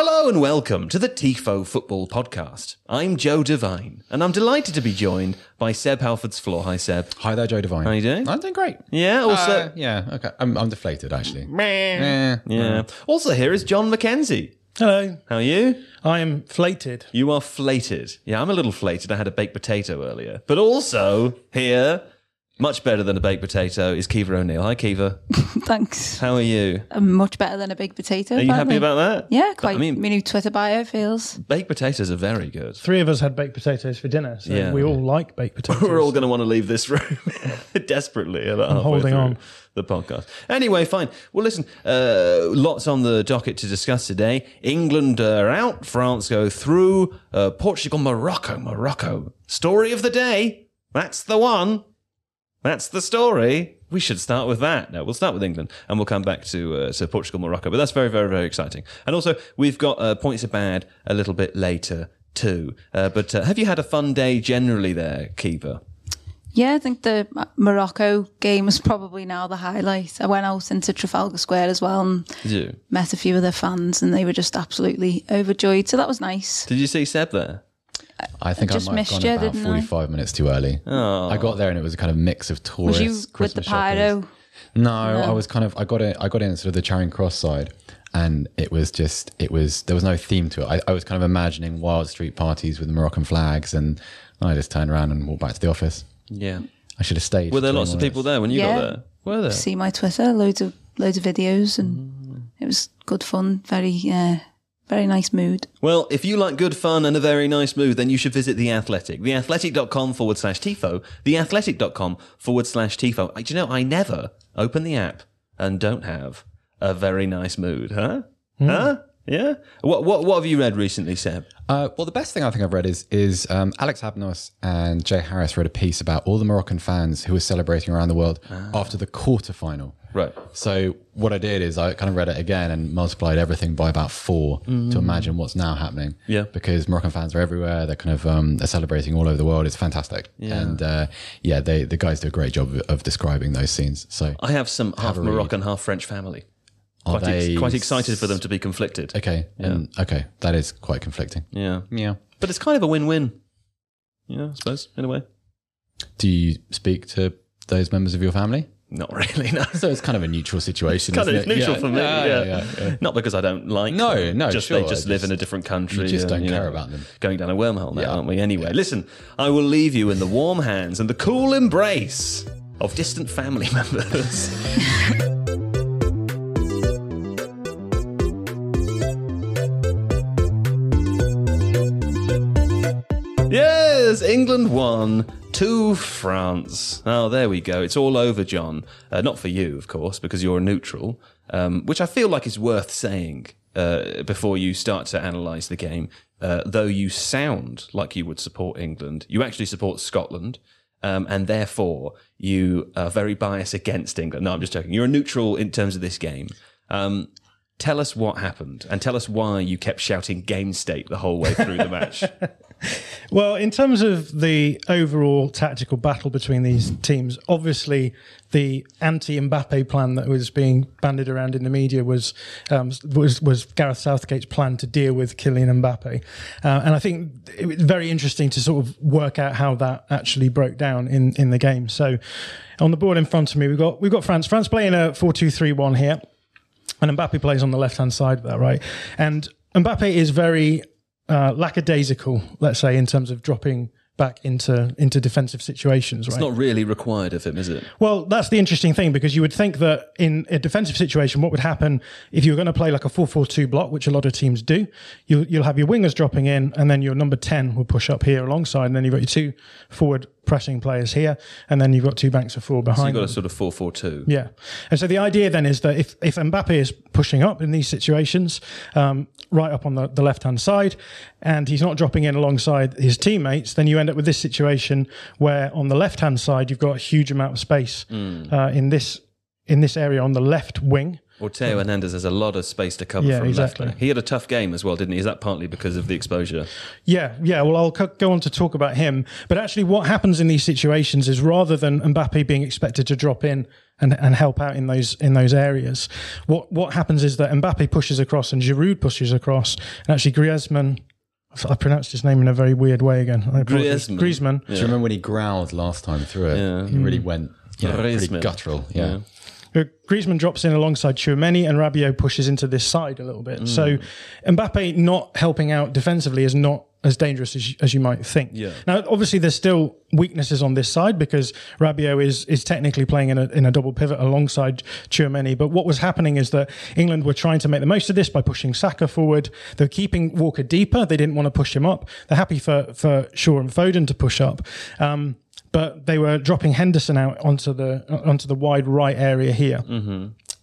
Hello and welcome to the TIFO Football Podcast. I'm Joe Devine, and I'm delighted to be joined by Seb Stafford-Bloor. Hi, Seb. Hi there, Joe Devine. How you doing? I'm doing great. Yeah, also, Uh, yeah, okay. I'm, I'm deflated, actually. Eh, yeah. Also, here is John McKenzie. Hello. How are you? I am flated. You are flated. Yeah, I'm a little flated. I had a baked potato earlier. But also, here, much better than a baked potato, is Kiva O'Neill. Hi, Kiva. Thanks. How are you? I'm much better than a baked potato. Are you happy about that? Yeah, But, quite. I mean, my new Twitter bio feels. baked potatoes are very good. Three of us had baked potatoes for dinner, so Yeah. we all like baked potatoes. We're all going to want to leave this room desperately about halfway holding on. the podcast. Anyway, fine. Well, listen, uh, lots on the docket to discuss today. England are out. France go through. Uh, Portugal, Morocco, Morocco. Story of the day. That's the one. That's the story. We should start with that. No, we'll start with England, and we'll come back to uh, to Portugal, Morocco. But that's very, very, very exciting. And also, we've got uh, points of bad a little bit later too. Uh, but uh, have you had a fun day generally there, Kiva? Yeah, I think the Morocco game was probably now the highlight. I went out into Trafalgar Square as well and met a few of their fans, and they were just absolutely overjoyed. So that was nice. Did you see Seb there? I think I, just might have missed gone you, about didn't I? 45 minutes too early. I got there and it was a kind of mix of Was tourists, you with the Christmas pyro? No, I was kind of, I got in, I got in sort of the Charing Cross side and it was just, it was, there was no theme to it. I, I was kind of imagining wild street parties with Moroccan flags and I just turned around and walked back to the office. Yeah. I should have stayed. Were there 20 lots of minutes. people there when you Yeah. got there? Were there? See my Twitter, loads of loads of videos, and it was good fun. Very, uh, very nice mood. Well, if you like good fun and a very nice mood, then you should visit The Athletic. TheAthletic.com forward slash TIFO. TheAthletic.com forward slash TIFO. I- Do you know, I never open the app and don't have a very nice mood, huh? Huh? Yeah? What, what, what have you read recently, Seb? Uh, well, the best thing I think I've read is is um, Alex Abnos and Jay Harris wrote a piece about all the Moroccan fans who were celebrating around the world after the quarter final. Right. So what I did is I kind of read it again and multiplied everything by about four to imagine what's now happening. Yeah. Because Moroccan fans are everywhere. They're kind of um, they're celebrating all over the world. It's fantastic. Yeah. And uh, yeah, they the guys do a great job of, of describing those scenes. So I have some half a. Moroccan, half French family. are Quite, ex- quite excited for them to be conflicted. Okay. And, okay. That is quite conflicting. Yeah. Yeah. But it's kind of a win-win. Yeah, I suppose, in a way. Do you speak to those members of your family? Not really, no. So it's kind of a neutral situation. kind of neutral Yeah. for me. Yeah, Yeah, yeah. Not because I don't like. No, them. no, Just sure, they just live just- in a different country. you just and, don't you care about them. Going down a wormhole now, aren't we? Anyway, listen, I will leave you in the warm hands and the cool embrace of distant family members. Yes, England won to France. Oh, there we go. It's all over, John. Uh, not for you, of course, because you're a neutral, um, which I feel like is worth saying uh, before you start to analyse the game. Uh, though you sound like you would support England, you actually support Scotland. Um, and therefore, you are very biased against England. No, I'm just joking. You're a neutral in terms of this game. Um, Tell us what happened and tell us why you kept shouting game state the whole way through the match. Well, in terms of the overall tactical battle between these teams, obviously the anti-Mbappe plan that was being bandied around in the media was um, was was Gareth Southgate's plan to deal with Kylian Mbappe, uh, and I think it was very interesting to sort of work out how that actually broke down in in the game. So, on the board in front of me, we've got we've got France. France playing a four-two-three-one here, and Mbappe plays on the left hand side of that, right? And Mbappe is very uh, lackadaisical, let's say, in terms of dropping back into into defensive situations. Right? It's not really required of him, is it? Well, that's the interesting thing because you would think that in a defensive situation, what would happen if you were going to play like a 4 4 2 block, which a lot of teams do? You'll, you'll have your wingers dropping in, and then your number 10 will push up here alongside, and then you've got your two forward pressing players here, and then you've got two banks of four behind. So You've got a sort of 4 4 2. Yeah. And so the idea then is that if, if Mbappe is pushing up in these situations, um, right up on the, the left hand side, and he's not dropping in alongside his teammates, then you end up with this situation where on the left hand side, you've got a huge amount of space uh, in this in this area on the left wing. Or Theo Hernandez has a lot of space to cover Yeah, from exactly. left. He had a tough game as well, didn't he? Is that partly because of the exposure? Yeah, yeah. Well, I'll co- go on to talk about him. But actually, what happens in these situations is rather than Mbappe being expected to drop in and, and help out in those in those areas, what what happens is that Mbappe pushes across and Giroud pushes across, and actually Griezmann. I pronounced his name in a very weird way again. I apologize. Griezmann. Griezmann. Do you remember when he growled last time through it? Yeah. He really went you know, pretty guttural. Yeah. Uh, Griezmann drops in alongside Chouameni and Rabiot pushes into this side a little bit. So Mbappe not helping out defensively is not as dangerous as you, as you might think. Yeah. Now, obviously, there's still weaknesses on this side because Rabiot is is technically playing in a in a double pivot alongside Chouameni. But what was happening is that England were trying to make the most of this by pushing Saka forward. They're keeping Walker deeper. They didn't want to push him up. They're happy for for Shaw and Foden to push up. Um, but they were dropping Henderson out onto the onto the wide right area here.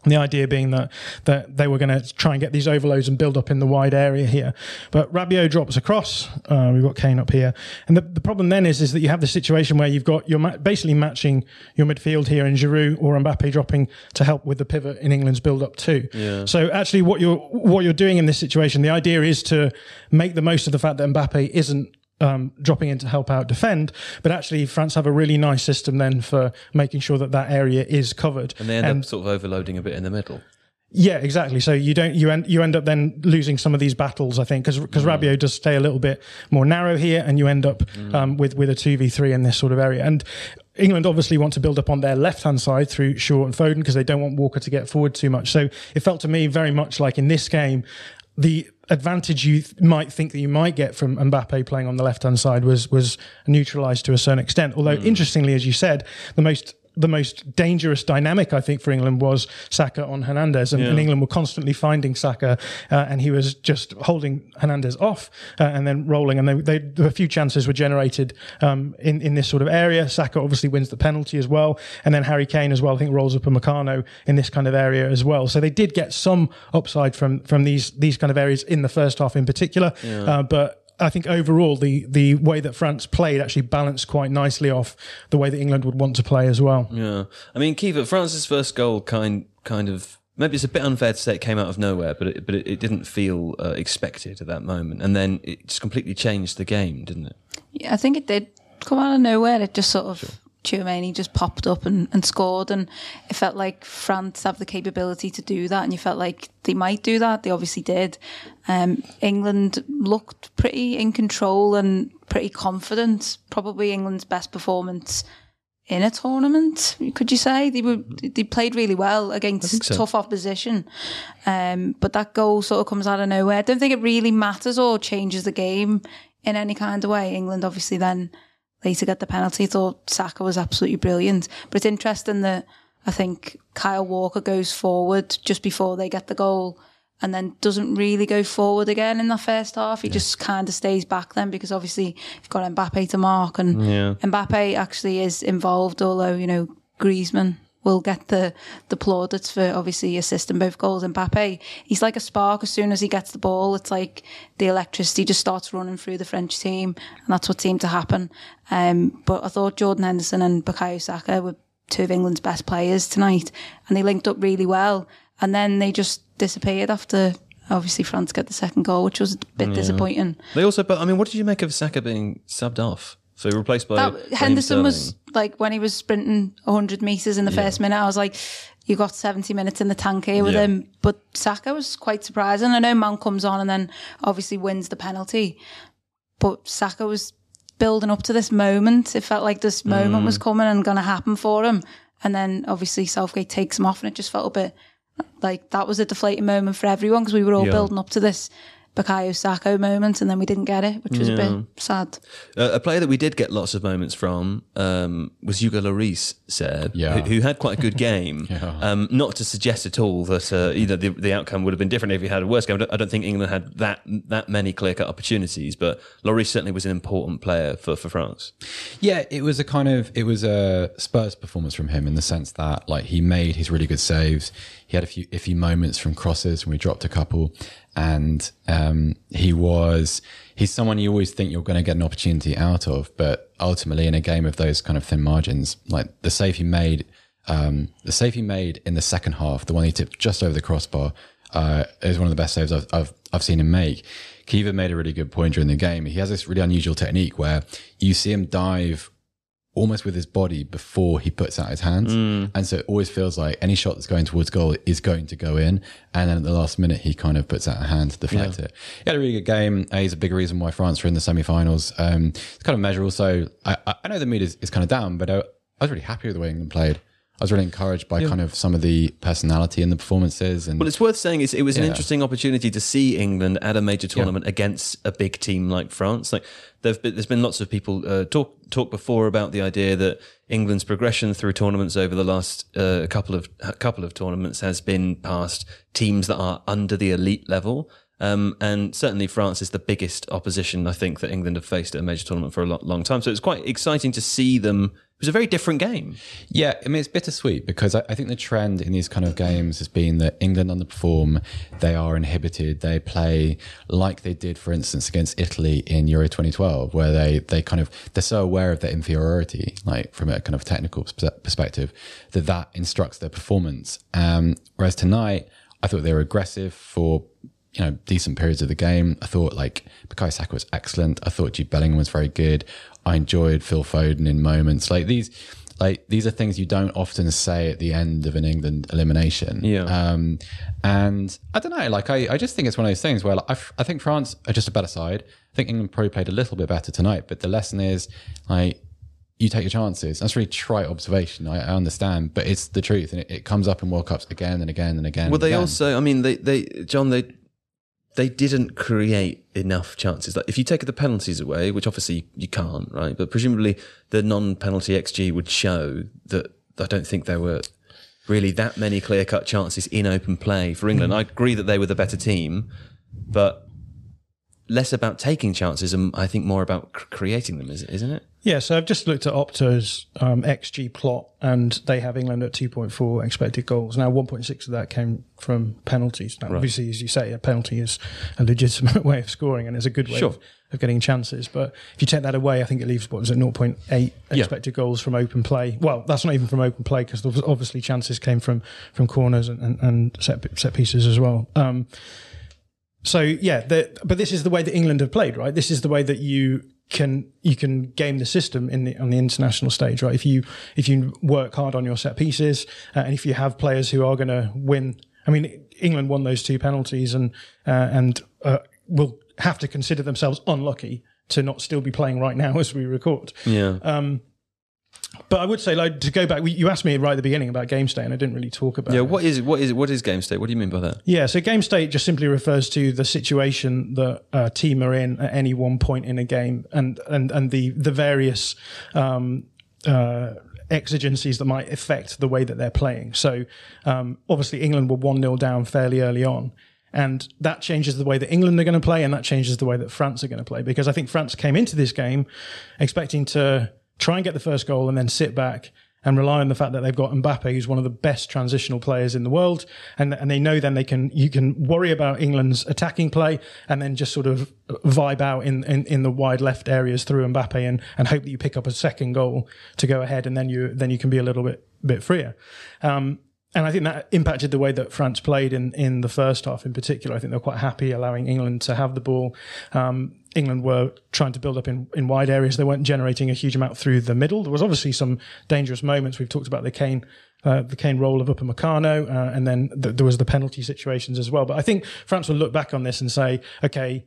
And the idea being that that they were going to try and get these overloads and build up in the wide area here. But Rabiot drops across. Uh, we've got Kane up here, and the, the problem then is is that you have the situation where you've got you're ma- basically matching your midfield here in Giroud or Mbappe dropping to help with the pivot in England's build up too. So actually, what you're what you're doing in this situation, the idea is to make the most of the fact that Mbappe isn't um, dropping in to help out defend, but actually France have a really nice system then for making sure that that area is covered. And they end up sort of overloading a bit in the middle. Yeah, exactly. So you don't you end you end up then losing some of these battles, I think, because because Rabiot does stay a little bit more narrow here, and you end up um, with with a two v three in this sort of area. And England obviously want to build up on their left hand side through Shaw and Foden because they don't want Walker to get forward too much. So it felt to me very much like in this game, the advantage you th- might think that you might get from Mbappe playing on the left hand side was was neutralised to a certain extent. Although hmm. interestingly, as you said, the most the most dangerous dynamic I think for England was Saka on Hernandez, and, and England were constantly finding Saka, uh, and he was just holding Hernandez off uh, and then rolling. And they, they, a few chances were generated um, in in this sort of area. Saka obviously wins the penalty as well, and then Harry Kane as well. I think rolls Upamecano in this kind of area as well. So they did get some upside from from these these kind of areas in the first half in particular, uh, but. I think overall the the way that France played actually balanced quite nicely off the way that England would want to play as well. Yeah, I mean, Kiva, France's first goal kind kind of maybe it's a bit unfair to say it came out of nowhere, but it, but it, it didn't feel uh, expected at that moment, and then it just completely changed the game, didn't it? Yeah, I think it did come out of nowhere. It just sort of Chouameni just popped up and, and scored, and it felt like France have the capability to do that, and you felt like they might do that. They obviously did. Um, England looked pretty in control and pretty confident. Probably England's best performance in a tournament. Could you say they were they played really well against so. tough opposition? Um, but that goal sort of comes out of nowhere. I don't think it really matters or changes the game in any kind of way. England obviously then later get the penalty. Thought Saka was absolutely brilliant. But it's interesting that I think Kyle Walker goes forward just before they get the goal and then doesn't really go forward again in the first half. He just kind of stays back then because obviously you've got Mbappe to mark and Yeah. Mbappe actually is involved, although, you know, Griezmann will get the, the plaudits for obviously assisting both goals. Mbappe, he's like a spark as soon as he gets the ball. It's like the electricity just starts running through the French team and that's what seemed to happen. Um, but I thought Jordan Henderson and Bukayo Saka were two of England's best players tonight and they linked up really well. and then they just disappeared after. Obviously, France get the second goal, which was a bit disappointing. They also, but I mean, what did you make of Saka being subbed off? So he replaced by That, Henderson was like when he was sprinting 100 meters in the first minute. I was like, you got 70 minutes in the tank here with Yeah. him. But Saka was quite surprising. I know Mount comes on and then obviously wins the penalty, but Saka was building up to this moment. It felt like this moment Mm. was coming and going to happen for him. And then obviously Southgate takes him off, and it just felt a bit like that was a deflating moment for everyone because we were all Yeah. building up to this Bukayo Saka moment, and then we didn't get it, which was a bit sad. Uh, a player that we did get lots of moments from um, was Hugo Lloris, Seb, Yeah. who, who had quite a good game. um, not to suggest at all that uh, you know the, the outcome would have been different if he had a worse game. I don't, I don't think England had that that many clear cut opportunities, but Lloris certainly was an important player for, for France. Yeah, it was a kind of it was a Spurs performance from him in the sense that like he made his really good saves. He had a few iffy moments from crosses when we dropped a couple, and um, he was he's someone you always think you're going to get an opportunity out of, but ultimately in a game of those kind of thin margins, like the save he made, um, the save he made in the second half, the one he tipped just over the crossbar, uh, is one of the best saves I've, I've, I've seen him make. Kiva made a really good point during the game. He has this really unusual technique where you see him dive almost with his body before he puts out his hands. And so it always feels like any shot that's going towards goal is going to go in. And then at the last minute, he kind of puts out a hand to deflect it. He had a really good game. Uh, he's a big reason why France are in the semi finals. Um, it's kind of measure also. I, I- I know the mood is, is kind of down, but I, I was really happy with the way England played. I was really encouraged by kind of some of the personality and the performances. And Well, it's worth saying it was an Yeah. interesting opportunity to see England at a major tournament against a big team like France. Like there've been, there's been lots of people uh, talk talk before about the idea that England's progression through tournaments over the last uh, couple of couple of tournaments has been past teams that are under the elite level. Um, and certainly France is the biggest opposition I think that England have faced at a major tournament for a lo- long time. So it's quite exciting to see them. It was a very different game. Yeah, I mean, it's bittersweet because I, I think the trend in these kind of games has been that England underperform. They are inhibited. They play like they did, for instance, against Italy in Euro 2012, where they, they kind of, they're so aware of their inferiority, like from a kind of technical perspective, that that instructs their performance. Um, whereas tonight, I thought they were aggressive for you know, decent periods of the game. I thought like Bukayo Saka was excellent. I thought Jude Bellingham was very good. I enjoyed Phil Foden in moments like these. Like these are things you don't often say at the end of an England elimination. Yeah. Um, and I don't know. Like I, I just think it's one of those things where like, I, f- I think France are just a better side. I think England probably played a little bit better tonight. But the lesson is like you take your chances. That's a really trite observation. I, I understand, but it's the truth, and it, it comes up in World Cups again and again and again. Well, they again. also, I mean, they, they, John, they, they didn't create enough chances. Like if you take the penalties away, which obviously you can't, right? But presumably the non-penalty XG would show that I don't think there were really that many clear-cut chances in open play for England. Hmm. I agree that they were the better team, but less about taking chances and I think more about cr- creating them, is- isn't it? Yeah, so I've just looked at Opta's um, XG plot, and they have England at 2.4 expected goals. Now, 1.6 of that came from penalties. Now, obviously, as you say, a penalty is a legitimate way of scoring and it's a good way Sure. of, of getting chances. But if you take that away, I think it leaves what was it 0.8 expected goals from open play. Well, that's not even from open play because obviously chances came from from corners and, and, and set set pieces as well. Um, so yeah, the, but this is the way that England have played, right? This is the way that you can you can game the system in the on the international stage, right? If you if you work hard on your set pieces uh, and if you have players who are going to win, I mean, England won those two penalties and uh, and uh, will have to consider themselves unlucky to not still be playing right now as we record. Yeah. But I would say, like to go back, you asked me right at the beginning about game state, and I didn't really talk about. yeah. it. What is what is what is game state? What do you mean by that? Yeah, so game state just simply refers to the situation that a team are in at any one point in a game, and and and the the various um, uh, exigencies that might affect the way that they're playing. So um, obviously, England were one 0 down fairly early on. And that changes the way that England are going to play, and that changes the way that France are going to play. Because I think France came into this game expecting to try and get the first goal and then sit back and rely on the fact that they've got Mbappe, who's one of the best transitional players in the world, and and they know then they can you can worry about England's attacking play and then just sort of vibe out in in, in the wide left areas through Mbappe and and hope that you pick up a second goal to go ahead, and then you then you can be a little bit bit freer. Um, and I think that impacted the way that France played in, in the first half in particular. I think they were quite happy allowing England to have the ball. Um, England were trying to build up in, in wide areas. They weren't generating a huge amount through the middle. There was obviously some dangerous moments. We've talked about the Kane, uh, the Kane role of Upamecano, uh, and then th- there was the penalty situations as well. But I think France will look back on this and say, okay,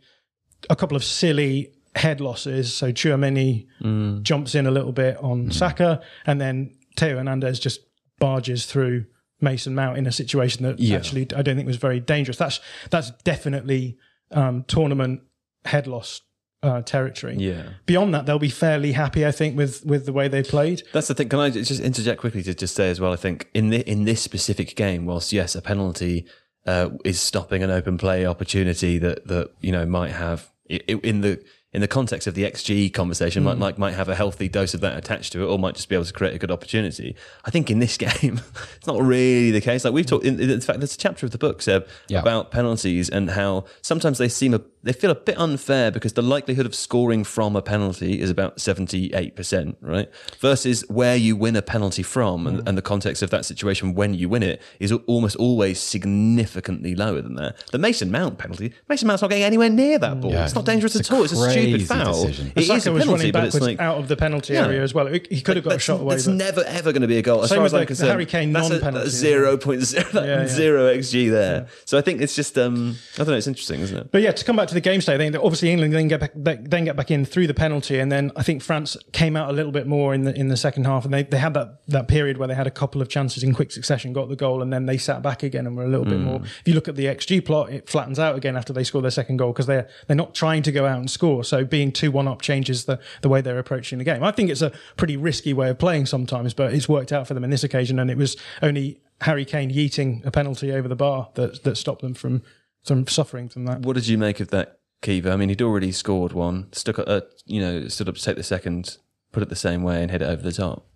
a couple of silly head losses. So Chouameni Mm. jumps in a little bit on Saka, and then Theo Hernandez just barges through Mason Mount in a situation that Yeah. actually I don't think was very dangerous. That's that's definitely um, tournament head loss uh, territory. Yeah. Beyond that, they'll be fairly happy, I think, with with the way they played. That's the thing. Can I just interject quickly to just say as well? I think in the, in this specific game, whilst yes, a penalty uh, is stopping an open play opportunity that that you know might have in the in the context of the XG conversation, might, hmm. might might have a healthy dose of that attached to it, or might just be able to create a good opportunity. I think in this game, it's not really the case. Like we've talked, in, in fact, there's a chapter of the book, Seb, Yeah. about penalties and how sometimes they seem a, they feel a bit unfair because the likelihood of scoring from a penalty is about 78%, right? Versus where you win a penalty from and, hmm. and the context of that situation when you win it is almost always significantly lower than that. The Mason Mount penalty, Mason Mount's not getting anywhere near that hmm. ball. Yeah. It's not dangerous It's at all. It's a stupid crazy foul. decision. It is Saka a was penalty, running but it's like out of the penalty Yeah. area as well. He he could have got a shot away. That's but- never ever going to be a goal. As Same far with as I'm the concerned, Harry Kane that's non-penalty that's as zero point zero Yeah, yeah. zero xg there. So I think it's just um, I don't know. It's interesting, isn't it? But yeah, to come back to the game state, I think that obviously England then get back, then get back in through the penalty, and then I think France came out a little bit more in the in the second half, and they, they had that that period where they had a couple of chances in quick succession, got the goal, and then they sat back again and were a little bit more. If you look at the XG plot, it flattens out again after they score their second goal because they're they're not trying to go out and score. So being two one up changes the the way they're approaching the game. I think it's a pretty risky way of playing sometimes, but it's worked out for them in this occasion, and it was only Harry Kane yeeting a penalty over the bar that that stopped them from from suffering from that. What did you make of that, Kiva? I mean, he'd already scored one, stuck, uh, you know, stood up to take the second, put it the same way, and hit it over the top.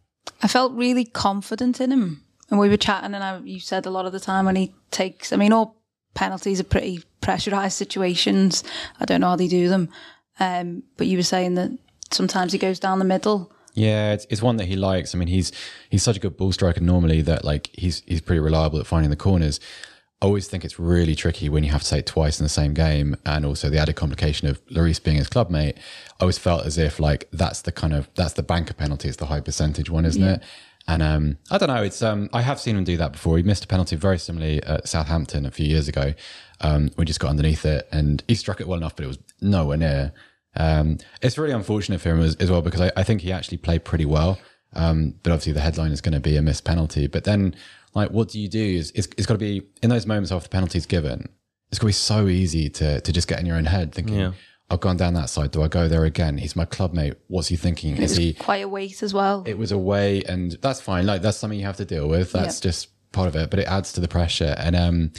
I felt really confident in him. And we were chatting, and I, you said a lot of the time when he takes, I mean, all penalties are pretty pressurized situations. I don't know how they do them. Um, but you were saying that sometimes he goes down the middle. Yeah, it's, it's one that he likes. I mean, he's he's such a good ball striker normally that like he's he's pretty reliable at finding the corners. I always think it's really tricky when you have to take twice in the same game, and also the added complication of Lloris being his club mate. I always felt as if like that's the kind of that's the banker penalty. It's the high percentage one, isn't it? And um, I don't know. It's um, I have seen him do that before. He missed a penalty very similarly at Southampton a few years ago. Um, we just got underneath it, and he struck it well enough, but it was nowhere near. Um, it's really unfortunate for him as, as well because I, I think he actually played pretty well. Um, but obviously the headline is going to be a missed penalty. But then, like, what do you do? Is it's, it's got to be in those moments after the penalty's given. It's going to be so easy to to just get in your own head, thinking, "I've gone down that side. Do I go there again? He's my club mate. What's he thinking? Is he? Quite a weight as well. It was away, and that's fine. Like that's something you have to deal with. That's just part of it. But it adds to the pressure, and um,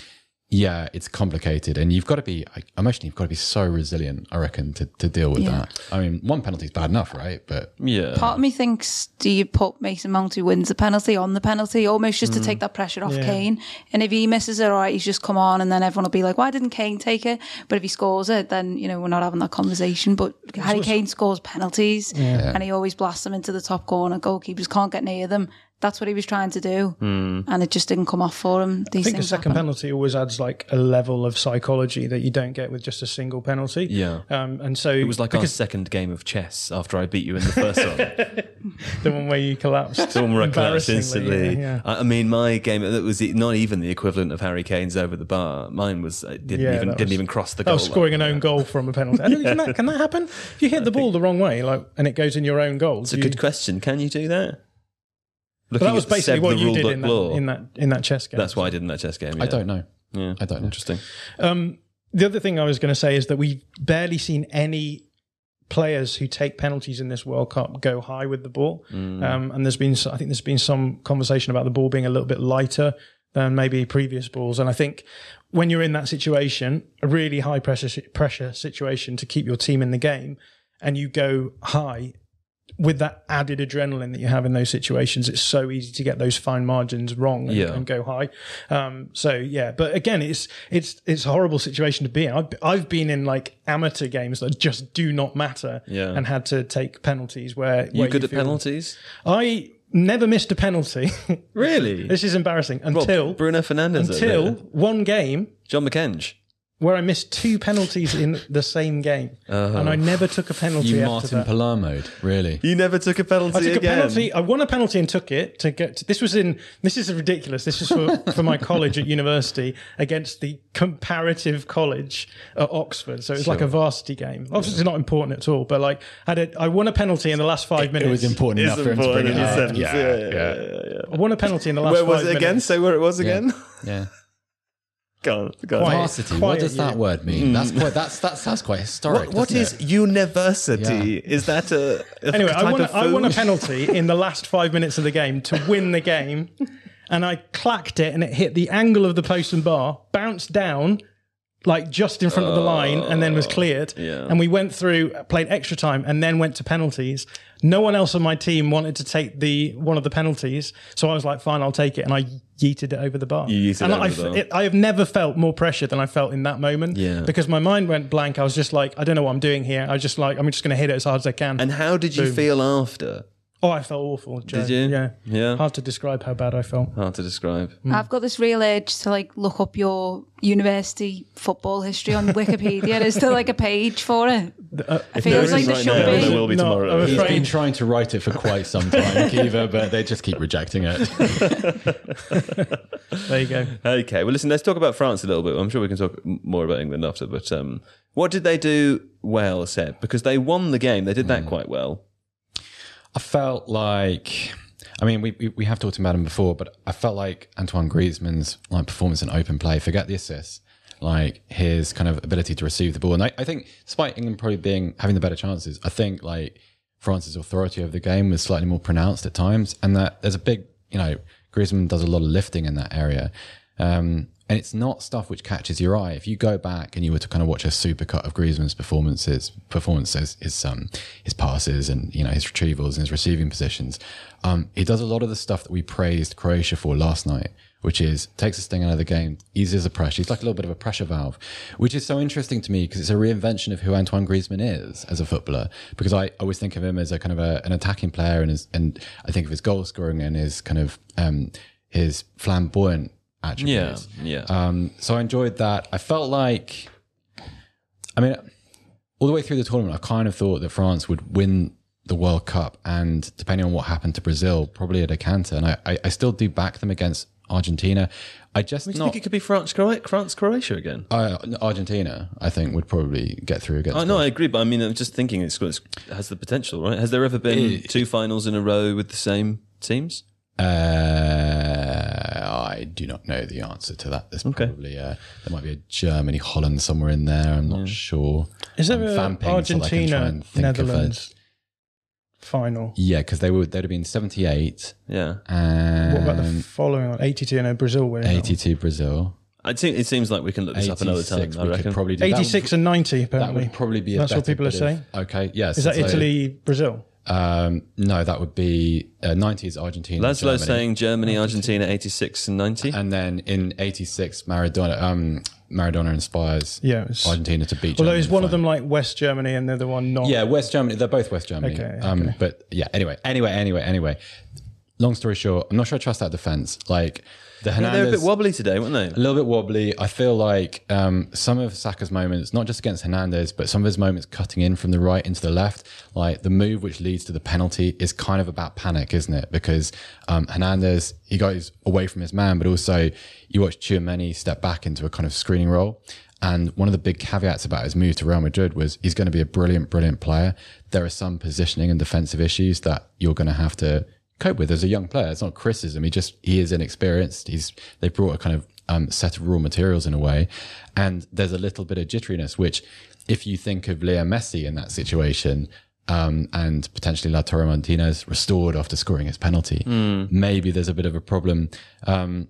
yeah, it's complicated, and you've got to be emotionally, you've got to be so resilient. I reckon to to deal with Yeah. that. I mean, one penalty is bad enough, right? But Yeah. Part of me thinks, do you put Mason Mount who wins the penalty on the penalty, almost just to mm. take that pressure off Yeah. Kane? And if he misses it, all right, he's just come on, and then everyone will be like, why didn't Kane take it? But if he scores it, then you know we're not having that conversation. But Harry Kane scores penalties, and he always blasts them into the top corner. Goalkeepers can't get near them. That's what he was trying to do, and it just didn't come off for him. These I think the second happen. penalty always adds like a level of psychology that you don't get with just a single penalty. Yeah. Um, and so It was like our second game of chess after I beat you in the first one. the one where you collapsed. The one where I collapsed instantly. Yeah, yeah. I, I mean, my game that was not even the equivalent of Harry Kane's over the bar. Mine was uh, didn't Yeah, even that didn't even cross the That goal. was scoring line. an own goal from a penalty. I can, that, can that happen? If you hit the ball the wrong way, like, and it goes in your own goal, It's a you- good question. Can you do that? But that was basically what you did in that, law, in that in that chess game. That's why I did in that chess game. I don't know. Yeah. I don't know. Interesting. Um, the other thing I was going to say is that we've barely seen any players who take penalties in this World Cup go high with the ball. Um, and there's been, I think there's been some conversation about the ball being a little bit lighter than maybe previous balls. And I think when you're in that situation, a really high pressure pressure situation to keep your team in the game, and you go high with that added adrenaline that you have in those situations, it's so easy to get those fine margins wrong and, Yeah. and go high. Um, so yeah, but again, it's it's it's a horrible situation to be in. I've, I've been in like amateur games that just do not matter, Yeah. and had to take penalties where You where good at feel- penalties? I never missed a penalty. Really? this is embarrassing until Bruno Fernandez. until one game John McKenzie. Where I missed two penalties in the same game, Uh-huh. and I never took a penalty You after Martin. Palermo'd, really? You never took a penalty I took again. a penalty. I won a penalty and took it to get. To, this was in. This is ridiculous. This is for, for my college at university against the comparative college at Oxford. So it was like a varsity game. Obviously, it's not important at all. But like, I had a, I won a penalty in the last five minutes. It was important enough for him to bring it in up. a. Yeah, Yeah, yeah, yeah, I won a penalty in the last. Where was five it again? Say where it was again. Yeah. Go on, go on. Varsity. What does that word mean? That's mm. quite. That's that sounds quite historic. What, what doesn't is it? university? Is that a, a Anyway, I type won, of I won a penalty in the last five minutes of the game to win the game. And I clacked it and it hit the angle of the post and bar, bounced down, like just in front of the line, and then was oh, cleared. Oh, yeah. And we went through, played extra time, and then went to penalties. No one else on my team wanted to take the one of the penalties, so I was like, "Fine, I'll take it," and I yeeted it over the bar. You yeeted it over I, the bar. It, I have never felt more pressure than I felt in that moment. Yeah. because my mind went blank. I was just like, "I don't know what I'm doing here." I was just like, "I'm just going to hit it as hard as I can." And how did you Boom. feel after? Oh, I felt awful. Joe. Did you? Yeah. Yeah. Hard to describe how bad I felt. Hard to describe. Mm. I've got this real urge to like look up your university football history on Wikipedia. Is there like a page for it? Uh, I feel there like is there right should now, be. there will be No, tomorrow. I'm He's afraid- been trying to write it for quite some time, Kiva, but they just keep rejecting it. There you go. Okay, well, listen, let's talk about France a little bit. I'm sure we can talk more about England after, but um, what did they do well, Seb? Because they won the game. They did that hmm. quite well. I felt like, I mean, we, we have talked about him before, but I felt like Antoine Griezmann's like performance in open play. Forget the assists, like his kind of ability to receive the ball. And I, I think, despite England probably being having the better chances, I think like France's authority over the game was slightly more pronounced at times, and that there's a big, you know, Griezmann does a lot of lifting in that area. Um, and it's not stuff which catches your eye. If you go back and you were to kind of watch a supercut of Griezmann's performances, performances, his um, his passes and you know his retrievals and his receiving positions, um, he does a lot of the stuff that we praised Croatia for last night, which is takes a sting out of the game, eases the pressure. He's like a little bit of a pressure valve, which is so interesting to me because it's a reinvention of who Antoine Griezmann is as a footballer. Because I always think of him as a kind of a, an attacking player, and his, and I think of his goal scoring and his kind of um, his flamboyant attributes. yeah. Um, so I enjoyed that. I felt like, I mean, all the way through the tournament, I kind of thought that France would win the World Cup, and depending on what happened to Brazil, probably a decanter. And I, I, I still do back them against Argentina. I just not think it could be France, Croatia, France, Croatia again? uh, Argentina. I think would probably get through against. I know, I agree, but I mean, I'm just thinking it's, got- it has the potential, right? Has there ever been two finals in a row with the same teams? Uh, I do not know the answer to that. There's probably uh, there might be a Germany Holland somewhere in there. I'm not sure. Is there I'm a vamping so I can try Argentina and think of a- Netherlands final? Yeah, because they would they'd have been 78 Yeah. and What about the following one? 82 and Brazil winning. that one. 82 Brazil. I think it seems like we can look this up another time. 86 I we reckon. could probably do that 86 and 90 would, that would probably be a That's what people are saying. of- okay, yes. Is that so- Italy, Brazil? Um, no, that would be uh, 90s Argentina. Laszlo Germany. saying Germany, Argentina, 86 and 90. And then in 86, Maradona, um, Maradona inspires Yeah, it's- Argentina to beat Although Germany is in the one of them like West Germany and the other one not? Yeah, West Germany. They're both West Germany. Okay, Um, okay. but yeah, anyway, anyway, anyway, anyway. Long story short, I'm not sure I trust that defense. Like the Yeah, they were a bit wobbly today, weren't they? a little bit wobbly. I feel like um, some of Saka's moments, not just against Hernandez, but some of his moments cutting in from the right into the left, like the move which leads to the penalty is kind of about panic, isn't it? Because um, Hernandez, he goes away from his man, but also you watch Chouameni step back into a kind of screening role. And one of the big caveats about his move to Real Madrid was he's going to be a brilliant, brilliant player. There are some positioning and defensive issues that you're going to have to cope with as a young player. It's not criticism. He just he is inexperienced. He's they brought a kind of um, set of raw materials in a way, and there's a little bit of jitteriness. Which, if you think of Leo Messi in that situation, um, and potentially Lautaro Martinez restored after scoring his penalty, maybe there's a bit of a problem. Um,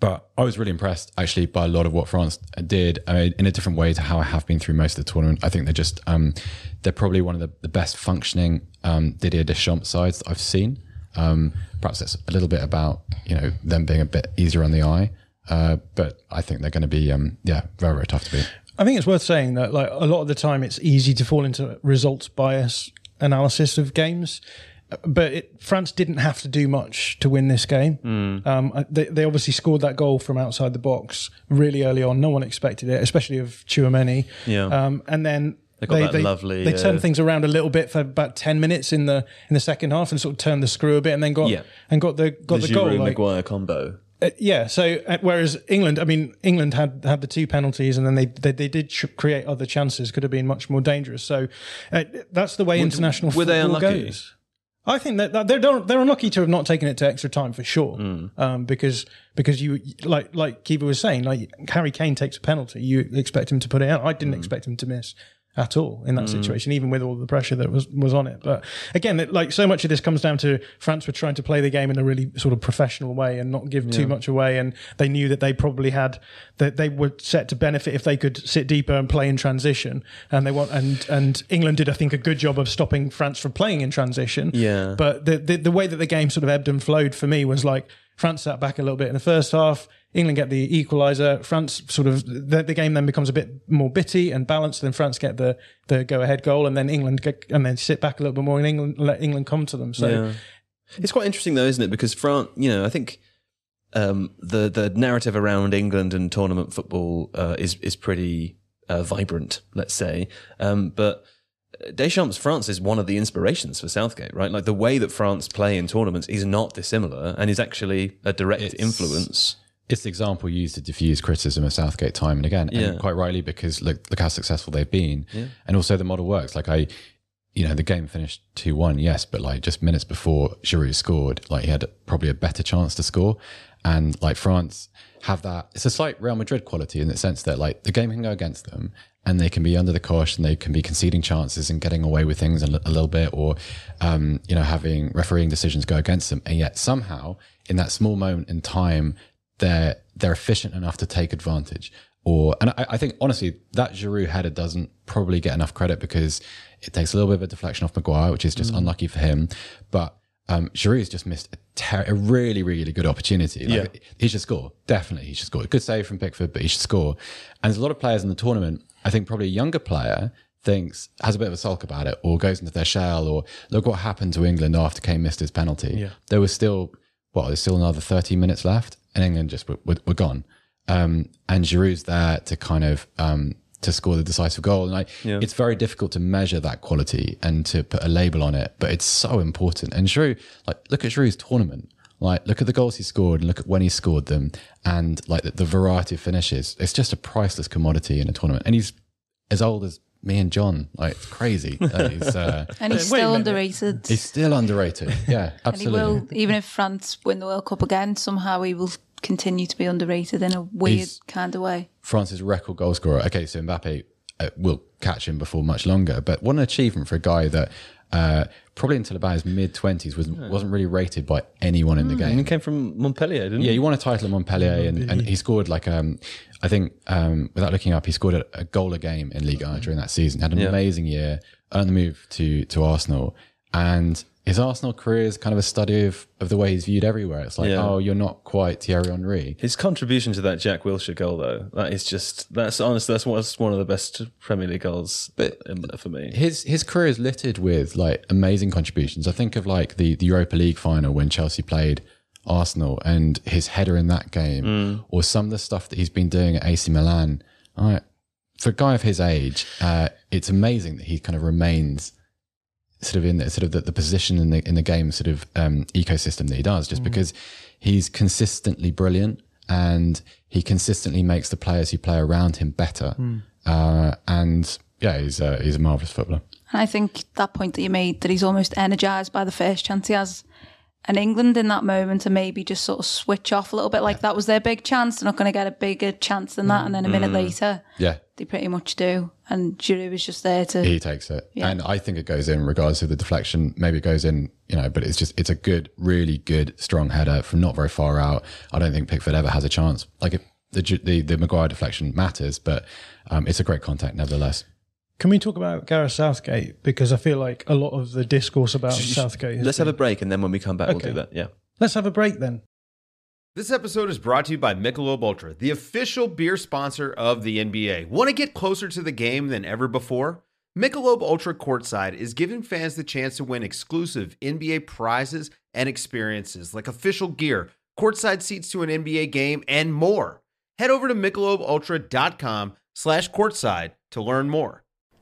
but I was really impressed actually by a lot of what France did I mean, in a different way to how I have been through most of the tournament. I think they're just um, they're probably one of the, the best functioning um, Didier Deschamps sides that I've seen. Um, perhaps it's a little bit about you know them being a bit easier on the eye, uh, but I think they're going to be um, yeah very very tough to beat. I think it's worth saying that like a lot of the time it's easy to fall into results bias analysis of games. but it, France didn't have to do much to win this game. Hmm. Um, they, they obviously scored that goal from outside the box really early on. No one expected it, especially of Chouameni. Yeah. Um, and then They got that lovely, They turned uh, things around a little bit for about ten minutes in the in the second half, and sort of turned the screw a bit, and then got Yeah. and got the got the, the goal. Like- Maguire combo. uh, yeah. So uh, whereas England, I mean, England had had the two penalties, and then they they, they did ch- create other chances. Could have been much more dangerous. So uh, that's the way international were they football unlucky? goes. I think that, that they're they're unlucky to have not taken it to extra time for sure, Hmm. um, because because you like like Kiva was saying, like Harry Kane takes a penalty, you expect him to put it out. I didn't expect him to miss at all in that hmm. situation, even with all the pressure that was was on it. But again, it, like so much of this comes down to France were trying to play the game in a really sort of professional way and not give too much away, and they knew that they probably had that they were set to benefit if they could sit deeper and play in transition, and they want and and England did I think a good job of stopping France from playing in transition. Yeah. But the, the the way that the game sort of ebbed and flowed for me was like France sat back a little bit in the first half. England get the equaliser. France sort of the, the game then becomes a bit more bitty and balanced. Then France get the the go ahead goal, and then England get, and then sit back a little bit more, and England let England come to them. So Yeah. It's quite interesting though, isn't it? Because France, you know, I think um, the the narrative around England and tournament football uh, is is pretty uh, vibrant, let's say. Um, but Deschamps' France is one of the inspirations for Southgate, right? Like the way that France play in tournaments is not dissimilar, and is actually a direct It's- influence. it's the example used to diffuse criticism of Southgate time and again, Yeah. and quite rightly because look look how successful they've been, and also the model works. Like I, you know, the game finished two one, yes, but like just minutes before Giroud scored, like he had probably a better chance to score, and like France have that. It's a slight Real Madrid quality in the sense that like the game can go against them. And they can be under the cosh, and they can be conceding chances and getting away with things a, little bit, or um, you know having refereeing decisions go against them. And yet somehow, in that small moment in time, they're they're efficient enough to take advantage. Or and I, I think honestly that Giroud header doesn't probably get enough credit because it takes a little bit of a deflection off Maguire, which is just unlucky for him. But um, Giroud's just missed a, ter- a really really good opportunity. Like, he should score. Definitely, he should score. Good save from Pickford, but he should score. And there's a lot of players in the tournament. I think probably a younger player thinks has a bit of a sulk about it, or goes into their shell, or look what happened to England after Kane missed his penalty. Yeah. There was still what there's still another 30 minutes left, and England just were, were, were gone. Um, and Giroud's there to kind of um, to score the decisive goal. And like, it's very difficult to measure that quality and to put a label on it, but it's so important. And Giroud, like, look at Giroud's tournament. Like, look at the goals he scored and look at when he scored them, and like the, the variety of finishes. It's just a priceless commodity in a tournament. And he's as old as me and John. Like, it's crazy. He's, uh, And he's still underrated. he's still underrated. Yeah, and he absolutely. will, even if France win the World Cup again, somehow he will continue to be underrated in a weird He's- kind of way. France's record goal scorer. Okay, so Mbappe uh, will catch him before much longer, but what an achievement for a guy that uh, probably until about his mid twenties was wasn't really rated by anyone in the And he game. came from Montpellier, didn't he? Yeah, he? he won a title at Montpellier, and, and he scored like um, I think um, without looking up, he scored a, a goal a game in Liga during that season. Had an amazing year, earned the move to to Arsenal, and his Arsenal career is kind of a study of, of the way he's viewed everywhere. It's like, Yeah. oh, you're not quite Thierry Henry. His contribution to that Jack Wilshere goal, though, that is just that's honestly that's what's one of the best Premier League goals um, for me. his his career is littered with like amazing contributions. I think of like the the Europa League final when Chelsea played Arsenal and his header in that game, or some of the stuff that he's been doing at AC Milan. I, for a guy of his age, uh, it's amazing that he kind of remains sort of in the, sort of the, the position in the in the game sort of um, ecosystem that he does, just because he's consistently brilliant and he consistently makes the players who play around him better. Uh, and yeah, he's uh, he's a marvelous footballer. And I think that point that you made that he's almost energised by the first chance he has. And England in that moment to maybe just sort of switch off a little bit, like that was their big chance. They're not going to get a bigger chance than that. And then a minute later, Yeah, they pretty much do. And Giroud was just there to. he takes it, and I think it goes in regardless of the deflection. Maybe it goes in, you know, but it's just it's a good, really good, strong header from not very far out. I don't think Pickford ever has a chance. Like it, the the the Maguire deflection matters, but um, it's a great contact nevertheless. Can we talk about Gareth Southgate? Because I feel like a lot of the discourse about Southgate. Has Let's been- have a break, and then when we come back, we'll do that. Yeah. Let's have a break then. This episode is brought to you by Michelob Ultra, the official beer sponsor of the NBA. Want to get closer to the game than ever before? Michelob Ultra Courtside is giving fans the chance to win exclusive NBA prizes and experiences like official gear, courtside seats to an NBA game, and more. Head over to michelobultra.com slash courtside to learn more.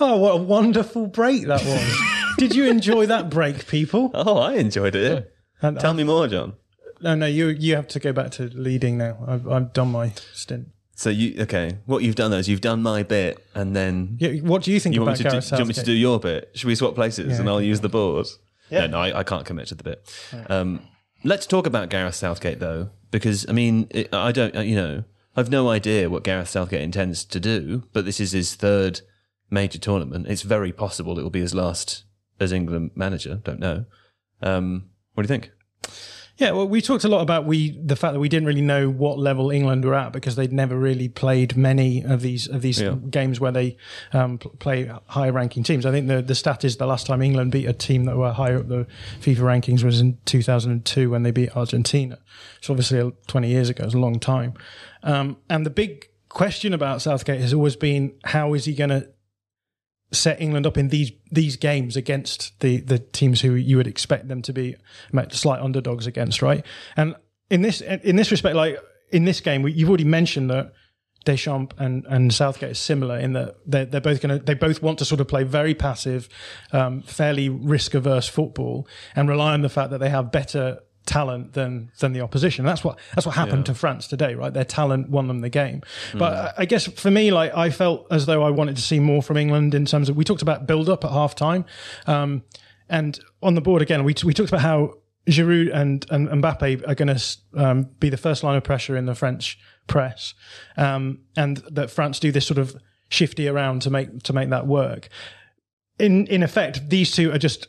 Oh, what a wonderful break that was. Did you enjoy that break, people? Oh, I enjoyed it. And, Tell me more, John. No, no, you you have to go back to leading now. I've, I've done my stint. So you okay? What you've done though is you've done my bit, and then Yeah, what do you think you want, about me to do, Gareth do you want me to do your bit? Should we swap places Yeah, and I'll okay. use the board? Yeah. No, no, I, I can't commit to the bit. Um, let's talk about Gareth Southgate though, because I mean, it, I don't, uh, you know, I've no idea what Gareth Southgate intends to do, but this is his third major tournament. It's very possible it will be his last as England manager. Don't know. Um, what do you think? Yeah, well, we talked a lot about we the fact that we didn't really know what level England were at because they'd never really played many of these of these Yeah. games where they um, play higher ranking teams. I think the the stat is the last time England beat a team that were higher up the FIFA rankings was in 2002 when they beat Argentina. So obviously uh, 20 years ago, it's a long time. Um, and the big question about Southgate has always been how is he going to set England up in these these games against the the teams who you would expect them to be slight underdogs against, right? And in this in this respect, like in this game, we, you've already mentioned that Deschamps and, and Southgate is similar in that they're, they're both going to they both want to sort of play very passive, um, fairly risk averse football and rely on the fact that they have better talent than than the opposition. That's what that's what happened to France today, right? Their talent won them the game. But I I guess for me, like I felt as though I wanted to see more from England in terms of we talked about build up at half time, um, and on the board again we we talked about how. Giroud and, and Mbappe are going to um, be the first line of pressure in the French press, um, and that France do this sort of shifty around to make to make that work. In in effect, these two are just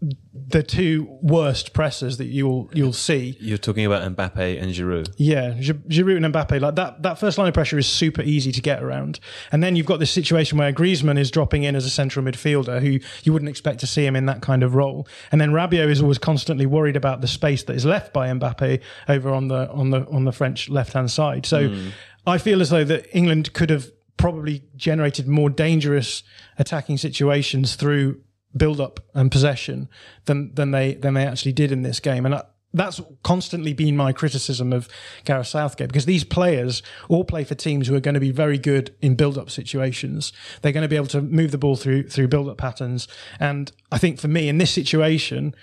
the two worst pressers that you'll you'll see. You're talking about Mbappe and Giroud. Yeah, Gi- Giroud and Mbappe, like that, that first line of pressure is super easy to get around. And then you've got this situation where Griezmann is dropping in as a central midfielder who you wouldn't expect to see him in that kind of role. And then Rabiot is always constantly worried about the space that is left by Mbappe over on the on the on the French left hand side. So hmm. I feel as though that England could have probably generated more dangerous attacking situations through build up and possession than than they than they actually did in this game. And I, that's constantly been my criticism of Gareth Southgate because these players all play for teams who are going to be very good in build-up situations. They're going to be able to move the ball through through build-up patterns. And I think for me in this situation,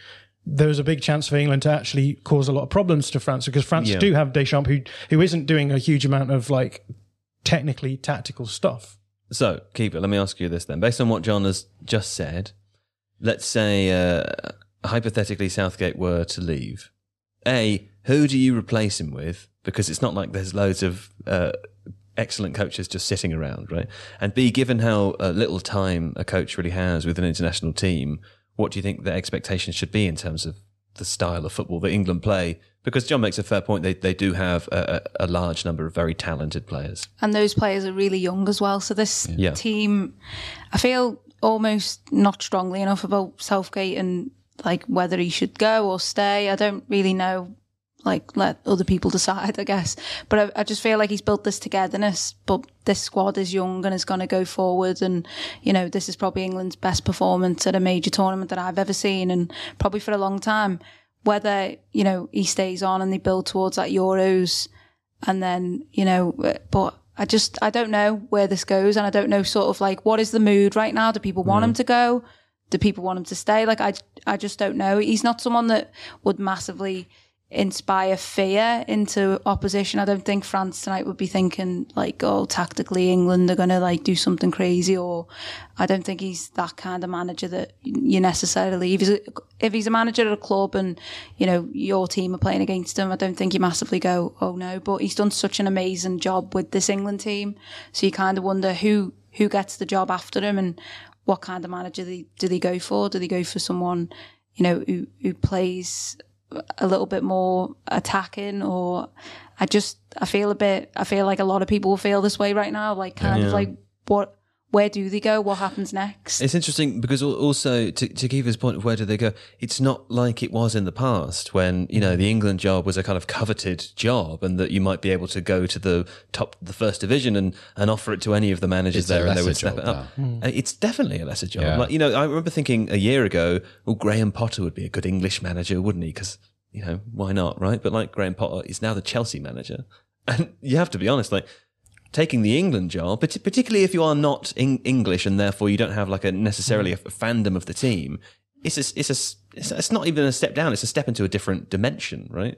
there was a big chance for England to actually cause a lot of problems to France because France Yeah. do have Deschamps who who isn't doing a huge amount of like technically tactical stuff. So, keeper, let me ask you this then. Based on what John has just said, let's say uh, hypothetically Southgate were to leave. A, who do you replace him with? Because it's not like there's loads of uh, excellent coaches just sitting around, right? And B, given how uh, little time a coach really has with an international team, what do you think the expectations should be in terms of the style of football that England play? Because John makes a fair point. They they do have a, a, large number of very talented players. and those players are really young as well. So this Yeah. team, I feel almost not strongly enough about Southgate and like whether he should go or stay. I don't really know. Like let other people decide, I guess. But I, I just feel like he's built this togetherness. But this squad is young and is going to go forward. And you know, this is probably England's best performance at a major tournament that I've ever seen, and probably for a long time. Whether you know he stays on and they build towards that Euros, and then you know but i just i don't know where this goes and i don't know sort of like what is the mood right now? Do people want him to go? Do people want him to stay? Like i i just don't know. He's not someone that would massively inspire fear into opposition i don't think france tonight would be thinking like oh tactically england are going to like do something crazy or i don't think he's that kind of manager that you necessarily if he's a, if he's a manager at a club and you know your team are playing against him i don't think you massively go oh no but he's done such an amazing job with this england team so you kind of wonder who who gets the job after him and what kind of manager they, do they go for? Do they go for someone, you know, who, who plays a little bit more attacking or I just, I feel a bit, I feel like a lot of people feel this way right now. Like kind of like what, where do they go? What happens next? It's interesting because also to, to Kiva's point of where do they go, it's not like it was in the past when, you know, the England job was a kind of coveted job and that you might be able to go to the top, the first division and, and offer it to any of the managers It's there and they would step job it up. Uh, It's definitely a lesser job. Yeah. Like, you know, I remember thinking a year ago, well, Graham Potter would be a good English manager, wouldn't he? Because, you know, why not, right? But like Graham Potter is now the Chelsea manager. And you have to be honest, like, taking the England job, but particularly if you are not in English and therefore you don't have like a necessarily mm. a, fandom of the team, it's a, it's a it's, it's not even a step down; it's a step into a different dimension, right?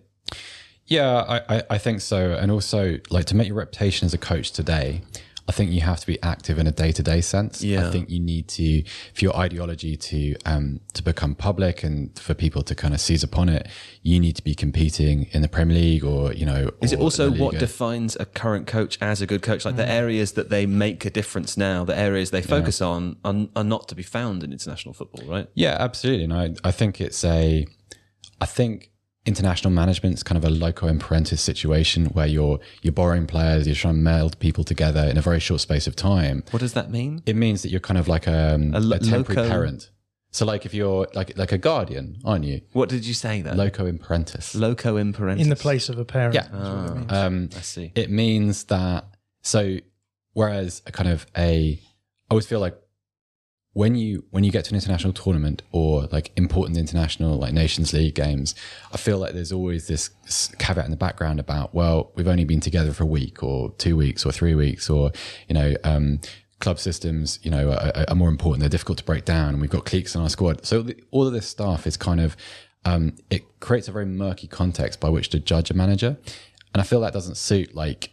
Yeah, I, I, I think so. And also, like to make your reputation as a coach today, I think you have to be active in a day to day sense. Yeah. I think you need to, for your ideology to um, to become public and for people to kind of seize upon it, you need to be competing in the Premier League or you know. Is it also what defines a current coach as a good coach? Like the areas that they make a difference now, the areas they focus on, are, are not to be found in international football, right? Yeah, absolutely. And I, I think it's a, I think international management is kind of a loco in parentis situation where you're you're borrowing players, you're trying to meld people together in a very short space of time. What does that mean? It means that you're kind of like a, A a, temporary loco- parent. So like if you're like like a guardian, aren't you? What did you say there? Loco in parentis. Loco in parentheses. in the place of a parent. Yeah. Um, I see. it means that so whereas a kind of a I always feel like when you when you get to an international tournament or like important international like Nations League games, I feel like there's always this caveat in the background about well we've only been together for a week or two weeks or three weeks or you know um, club systems you know are, are more important. They're difficult to break down and we've got cliques in our squad. So the, all of this stuff is kind of um, it creates a very murky context by which to judge a manager. And I feel that doesn't suit like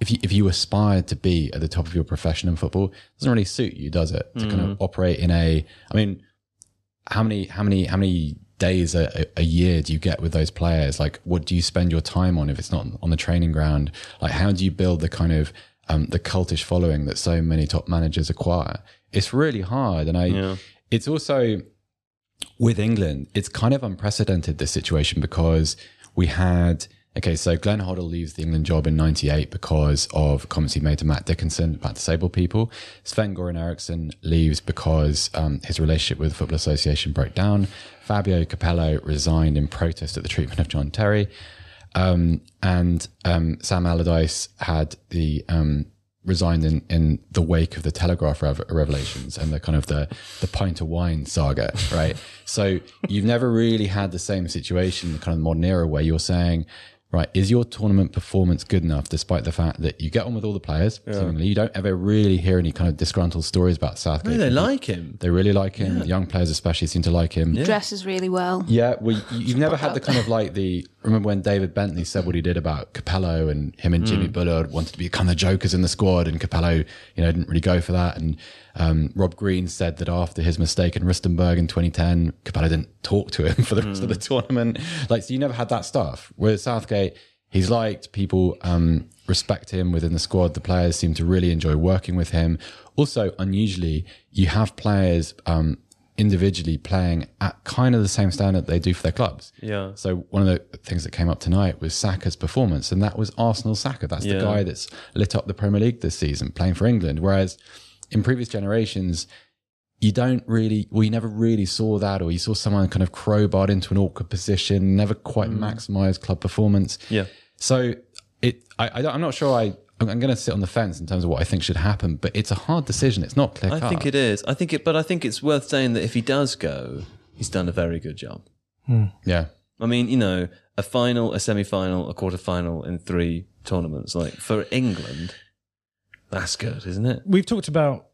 if you if you aspire to be at the top of your profession in football, it doesn't really suit you, does it? To kind of operate in a, I mean, how many how many how many days a, a year do you get with those players? Like, what do you spend your time on if it's not on the training ground? Like, how do you build the kind of um, the cultish following that so many top managers acquire? It's really hard, and I. It's also with England, it's kind of unprecedented this situation because we had okay, so Glenn Hoddle leaves the England job in '98 because of comments he made to Matt Dickinson about disabled people. Sven Goran Eriksson leaves because um, his relationship with the Football Association broke down. Fabio Capello resigned in protest at the treatment of John Terry. Um, and um, Sam Allardyce had the um, resigned in, in the wake of the Telegraph rev- revelations and the kind of the the pint of wine saga, right? so you've never really had the same situation in the kind of modern era where you're saying, right, is your tournament performance good enough, despite the fact that you get on with all the players? Seemingly, you don't ever really hear any kind of disgruntled stories about Southgate. No, they like him. They really like him. Young players, especially, seem to like him. He dresses really well. Yeah, well, you- you've never had the kind of like the. Remember when David Bentley said what he did about Capello and him and Jimmy mm. Bullard wanted to become the jokers in the squad, and Capello, you know, didn't really go for that. And um, Rob Green said that after his mistake in Rustenburg in 2010, Capello didn't talk to him for the rest of the tournament. Like, so you never had that stuff. With Southgate, he's liked people um, respect him within the squad. The players seem to really enjoy working with him. Also, unusually, you have players. Um, individually playing at kind of the same standard they do for their clubs. Yeah. So one of the things that came up tonight was Saka's performance, and that was Arsenal Saka. That's Yeah. the guy that's lit up the Premier League this season, playing for England. Whereas in previous generations, you don't really, well, you never really saw that, or you saw someone kind of crowbarred into an awkward position, never quite maximized club performance. Mm. Yeah. So it, I, I don't, I'm not sure. I, I'm going to sit on the fence in terms of what I think should happen, but it's a hard decision. It's not clear. I think it is. I think it, but I think it's worth saying that if he does go, he's done a very good job. Yeah. I mean, you know, a final, a semi-final, a quarter-final in three tournaments. Like for England, that's good, isn't it? We've talked about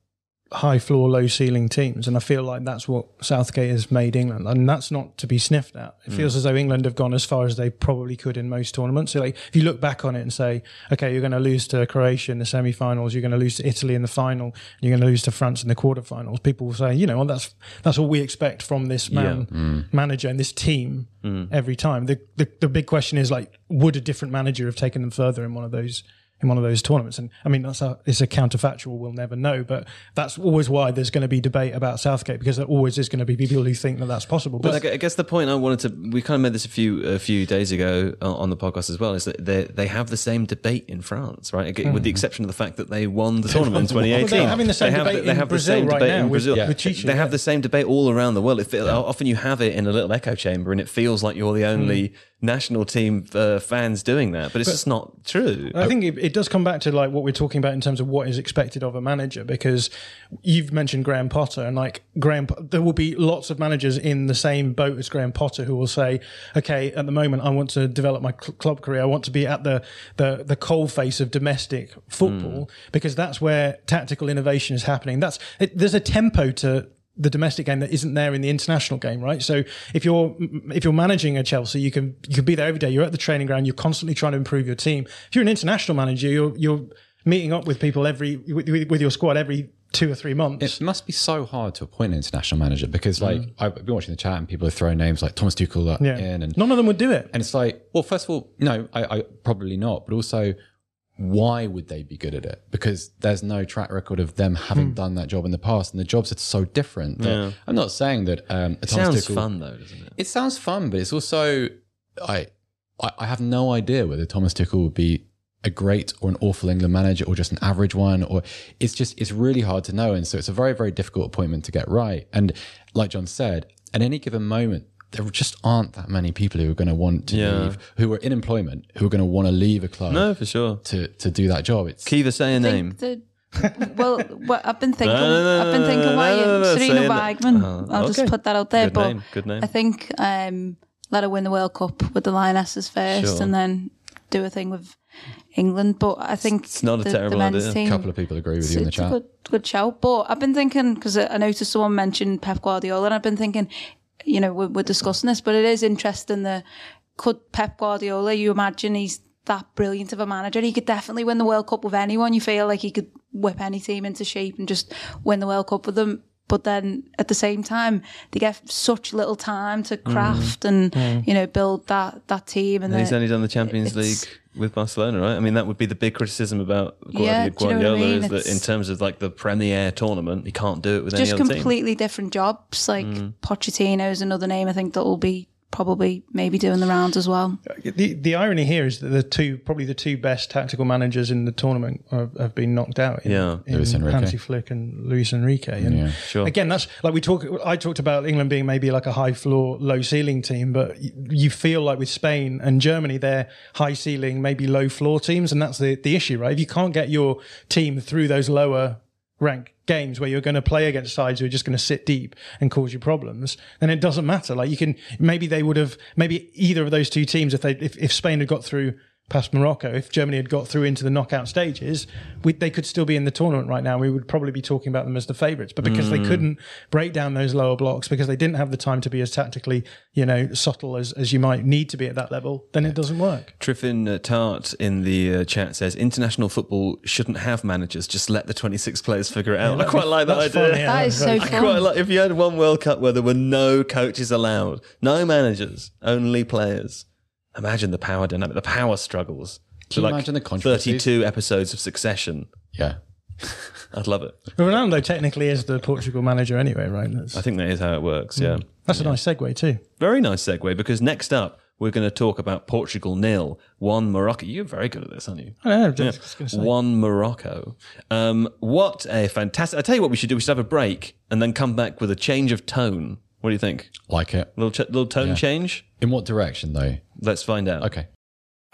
high floor, low ceiling teams, and I feel like that's what Southgate has made England, and that's not to be sniffed at. It hmm. feels as though England have gone as far as they probably could in most tournaments. So, like, if you look back on it and say, okay, you're going to lose to Croatia in the semi-finals, you're going to lose to Italy in the final, you're going to lose to France in the quarterfinals, people will say, you know, well, that's that's all we expect from this man hmm. manager and this team hmm. every time. The, the the big question is like, would a different manager have taken them further in one of those in one of those tournaments. And I mean, that's a, it's a counterfactual. We'll never know, but that's always why there's going to be debate about Southgate because there always is going to be people who think that that's possible. But But I guess the point I wanted to, we kind of made this a few a few days ago uh, on the podcast as well, is that they they have the same debate in France, right? Again, With the exception of the fact that they won the tournament in Well, 2018. they're having the same they have, debate they in have Brazil the same right debate now in with- Brazil. with Tite, they have yeah. the same debate all around the world. It, fe- Often you have it in a little echo chamber, and it feels like you're the only national team uh, fans doing that, but it's just not true. I think it, it does come back to like what we're talking about in terms of what is expected of a manager because you've mentioned Graham Potter and like Graham, there will be lots of managers in the same boat as Graham Potter who will say, okay, at the moment I want to develop my cl- club career. I want to be at the, the, the coal face of domestic football because that's where tactical innovation is happening. That's, it, there's a tempo to, the domestic game that isn't there in the international game, right? So if you're if you're managing a Chelsea, you can you can be there every day. You're at the training ground. You're constantly trying to improve your team. If you're an international manager, you're you're meeting up with people every with, with your squad every two or three months. It must be so hard to appoint an international manager because, like, I've been watching the chat and people are throwing names like Thomas Tuchel uh, yeah, in, and none of them would do it. and it's like, well, first of all, no, I, I probably not, but also, why would they be good at it? Because there's no track record of them having done that job in the past, and the jobs are so different. that- I'm not saying that um, it sounds fun though, doesn't it? It sounds fun, but it's also I, I I have no idea whether Thomas Tuchel would be a great or an awful England manager or just an average one or it's just it's really hard to know and so it's a very very difficult appointment to get right and like John said at any given moment there just aren't that many people who are going to want to Yeah. leave who are in employment who are going to want to leave a club No, for sure. to to do that job it's Kiva, say a name. the, well, what I've been thinking. No, no, no, I've been thinking no, why no, no, no, Sarina say it. Wiegman. Oh, I'll okay. just put that out there. Good but name, good name. I think um, let her win the World Cup with the Lionesses first, Sure. and then do a thing with England. But I think It's not a the, terrible the idea. A Team, a couple of people agree with you in the it's a chat good, good shout. But I've been thinking because I noticed someone mentioned Pep Guardiola, and I've been thinking, you know, we're, we're discussing this, but it is interesting that could Pep Guardiola, you imagine he's that brilliant of a manager, he could definitely win the World Cup with anyone. You feel like he could whip any team into shape and just win the World Cup with them. But then at the same time, they get such little time to craft and you know build that that team. And And he's only done the Champions League with Barcelona, right? I mean, that would be the big criticism about Yeah, Guardiola, you know I mean? is that in terms of like the Premier tournament, he can't do it with just any other completely different jobs. Like Mm. Pochettino is another name I think that will be probably maybe doing the rounds as well. The the irony here is that the two probably the two best tactical managers in the tournament have, have been knocked out. In, Yeah. in Luis Enrique. Hansi Flick and Luis Enrique. And Yeah, sure. Again, that's like we talk. I talked about England being maybe like a high floor, low ceiling team, but y- you feel like with Spain and Germany, they're high ceiling, maybe low floor teams, and that's the the issue, right? If you can't get your team through those lower rank games where you're going to play against sides who are just going to sit deep and cause you problems, then it doesn't matter. Like you can maybe they would have maybe either of those two teams if they if, if Spain had got through past Morocco, if Germany had got through into the knockout stages, we, they could still be in the tournament right now. We would probably be talking about them as the favourites, but because they couldn't break down those lower blocks, because they didn't have the time to be as tactically, you know, subtle as, as you might need to be at that level, then it doesn't work. Triffin uh, Tart in the uh, chat says international football shouldn't have managers. Just let the 26 players figure it out. I quite like that idea. fun, yeah. That is so Very I fun. quite like if you had one World Cup where there were no coaches allowed, no managers, only players. Imagine the power dynamic, the power struggles. Can you imagine the controversies? 32 episodes of Succession. yeah I'd love it. But Ronaldo technically is the Portugal manager anyway, right? That's, I think that is how it works. Yeah. that's a nice segue too. Very nice segue because next up we're going to talk about Portugal nil, one Morocco. You're very good at this, aren't you? I don't know, just, just gonna say. One Morocco. Um, what a fantastic! I tell you what, we should do. We should have a break and then come back with a change of tone. What do you think? like it Little ch- little tone Yeah. change. In what direction though Let's find out. okay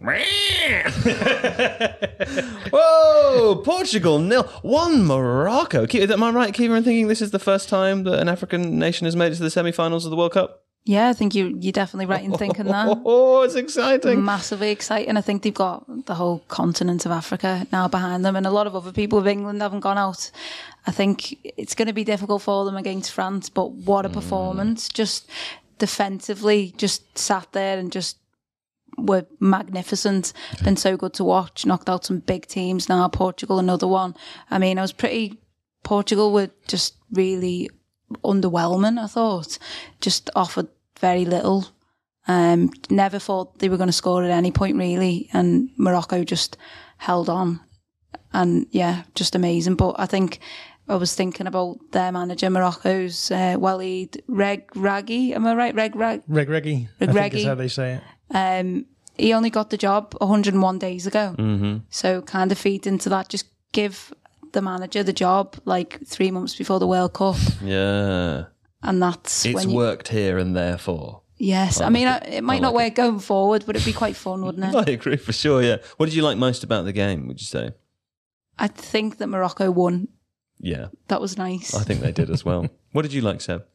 Whoa! Portugal nil, one Morocco. Am I right, Kiva, in thinking this is the first time that an African nation has made it to the semi-finals of the World Cup? Yeah, I think you you're definitely right in thinking that. Oh, it's exciting! Massively exciting. I think they've got the whole continent of Africa now behind them, and a lot of other people of England haven't gone out. I think it's going to be difficult for them against France, but what a mm. performance! Just defensively, just sat there and just were magnificent. Been so good to watch. Knocked out some big teams now. Portugal, another one. I mean, I was pretty. Portugal were just really underwhelming. I thought just offered very little. Um, never thought they were going to score at any point really, and Morocco just held on. And yeah, just amazing. But I think I was thinking about their manager, Morocco's uh, Walid Regragui. Am I right? Reg Rag. Reg Reggie, I think Reggie. is how they say it. Um, he only got the job 101 days ago. Mm-hmm. So kind of feed into that. Just give the manager the job like three months before the World Cup, Yeah, and that's it's when you, worked here and therefore. Yes, I mean I- it might I not like work going forward, but it'd be quite fun, wouldn't it? I agree for sure. Yeah. What did you like most about the game? Would you say? I think that Morocco won. Yeah, That was nice. I think they did as well. what did you like, Seb?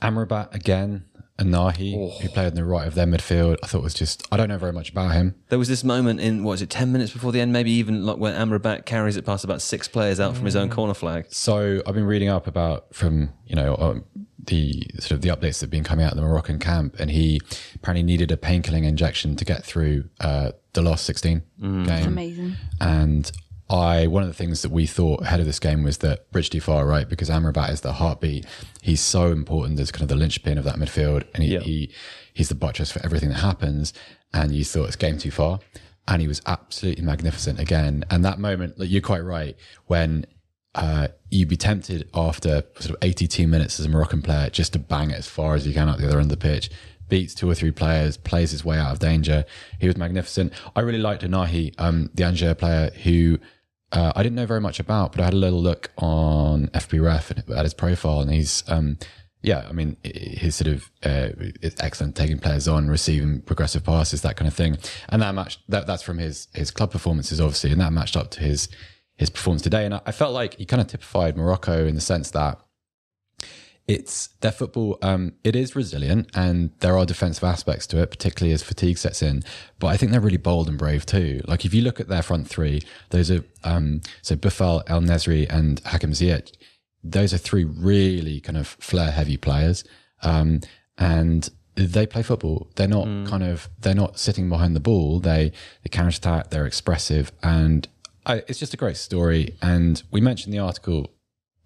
Amrabat again, and Ounahi, who played on the right of their midfield. I thought was just, I don't know very much about him. There was this moment in what was it, ten minutes before the end, maybe even like when Amrabat carries it past about six players out from his own corner flag. So I've been reading up about from you know um, the sort of the updates that have been coming out of the Moroccan camp, and he apparently needed a painkilling injection to get through uh, the last 16 game. Amazing. And I one of the things that we thought ahead of this game was that Bridge too far, right? Because Amrabat is the heartbeat. He's so important as kind of the linchpin of that midfield, and he, Yeah. he he's the buttress for everything that happens. And you thought it's game too far, and he was absolutely magnificent again. And that moment, like, you're quite right when. Uh, you'd be tempted after sort of 82 minutes as a Moroccan player just to bang it as far as you can out the other end of the pitch. Beats two or three players, plays his way out of danger. He was magnificent. I really liked Ounahi, um, the Angers player who uh, I didn't know very much about, but I had a little look on FBref and at his profile, and he's, um, yeah, I mean, his sort of uh, excellent taking players on, receiving progressive passes, that kind of thing, and that match that that's from his his club performances, obviously, and that matched up to his his performance today, and I, I felt like he kind of typified Morocco in the sense that it's their football. Um, it is resilient, and there are defensive aspects to it, particularly as fatigue sets in. But I think they're really bold and brave too. Like if you look at their front three, those are um, so Boufal, El Nesri, and Hakim Ziyech. Those are three really kind of flair-heavy players, um, and they play football. They're not kind of they're not sitting behind the ball. They they counter attack. They're expressive, and I, it's just a great story. And we mentioned the article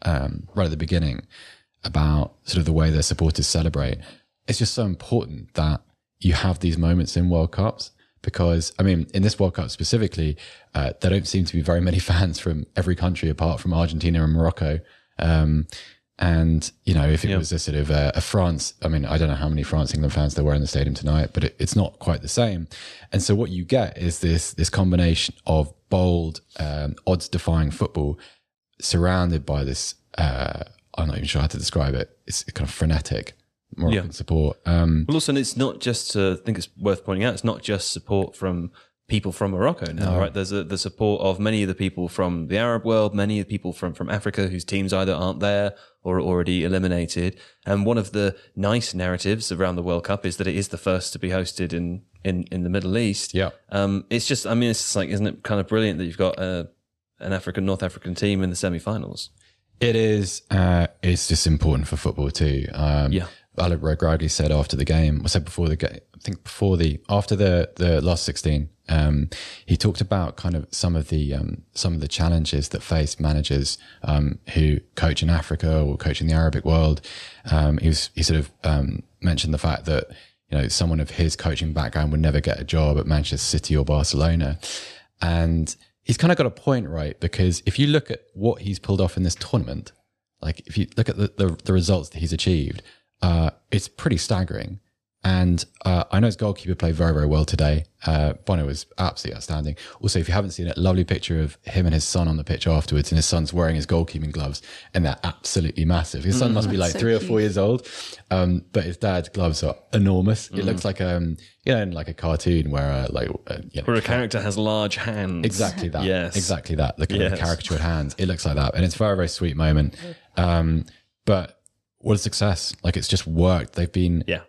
um, right at the beginning about sort of the way their supporters celebrate. It's just so important that you have these moments in World Cups because, I mean, in this World Cup specifically, uh, there don't seem to be very many fans from every country apart from Argentina and Morocco. Um, and you know, if it was a sort of a, a France, I mean, I don't know how many France England fans there were in the stadium tonight, but it, it's not quite the same. And so, what you get is this this combination of bold, um, odds-defying football, surrounded by this. Uh, I'm not even sure how to describe it. It's kind of frenetic Moroccan Yeah. support. Um, Well, also, and it's not just. Uh, I think it's worth pointing out. It's not just support from people from Morocco now, right? There's a, the support of many of the people from the Arab world, many of the people from, from Africa whose teams either aren't there or are already eliminated. And one of the nice narratives around the World Cup is that it is the first to be hosted in, in, in the Middle East. Yeah. Um, it's just, I mean, it's just like, isn't it kind of brilliant that you've got a, an African, North African team in the semi-finals? It is. Uh, it's just important for football too. Um, Yeah. Alec Regragui said after the game, I said before the game, I think before the after the the last sixteen, um, he talked about kind of some of the um, some of the challenges that face managers um, who coach in Africa or coach in the Arabic world. Um, he was he sort of um, mentioned the fact that you know someone of his coaching background would never get a job at Manchester City or Barcelona, and he's kind of got a point right because if you look at what he's pulled off in this tournament, like if you look at the, the, the results that he's achieved, uh, it's pretty staggering. And uh, I know his goalkeeper played very, very well today. Uh, Bono was absolutely outstanding. Also, if you haven't seen it, lovely picture of him and his son on the pitch afterwards, and his son's wearing his goalkeeping gloves, and they're absolutely massive. His son must be like so three or four years old, um, but his dad's gloves are enormous. It looks like um, you know, in like a cartoon where uh, like uh, you know, Where a character has large hands. Exactly that. Yes. Exactly that. The kind of caricatured hands. It looks like that. And it's a very, very sweet moment. Um, but what a success. Like it's just worked. They've been, Yeah.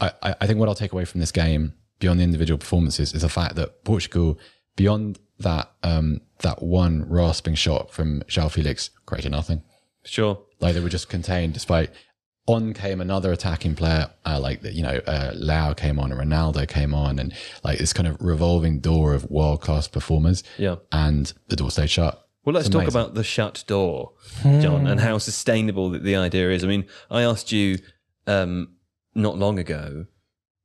I, I think what I'll take away from this game beyond the individual performances is the fact that Portugal, beyond that, um, that one rasping shot from João Felix created nothing. Sure. Like they were just contained despite on came another attacking player, uh, like you know, uh, Leão came on and Ronaldo came on, and like this kind of revolving door of world class performers. Yeah. and the door stayed shut. Well, let's talk about the shut door, John, and how sustainable the, the idea is. I mean, I asked you um, not long ago,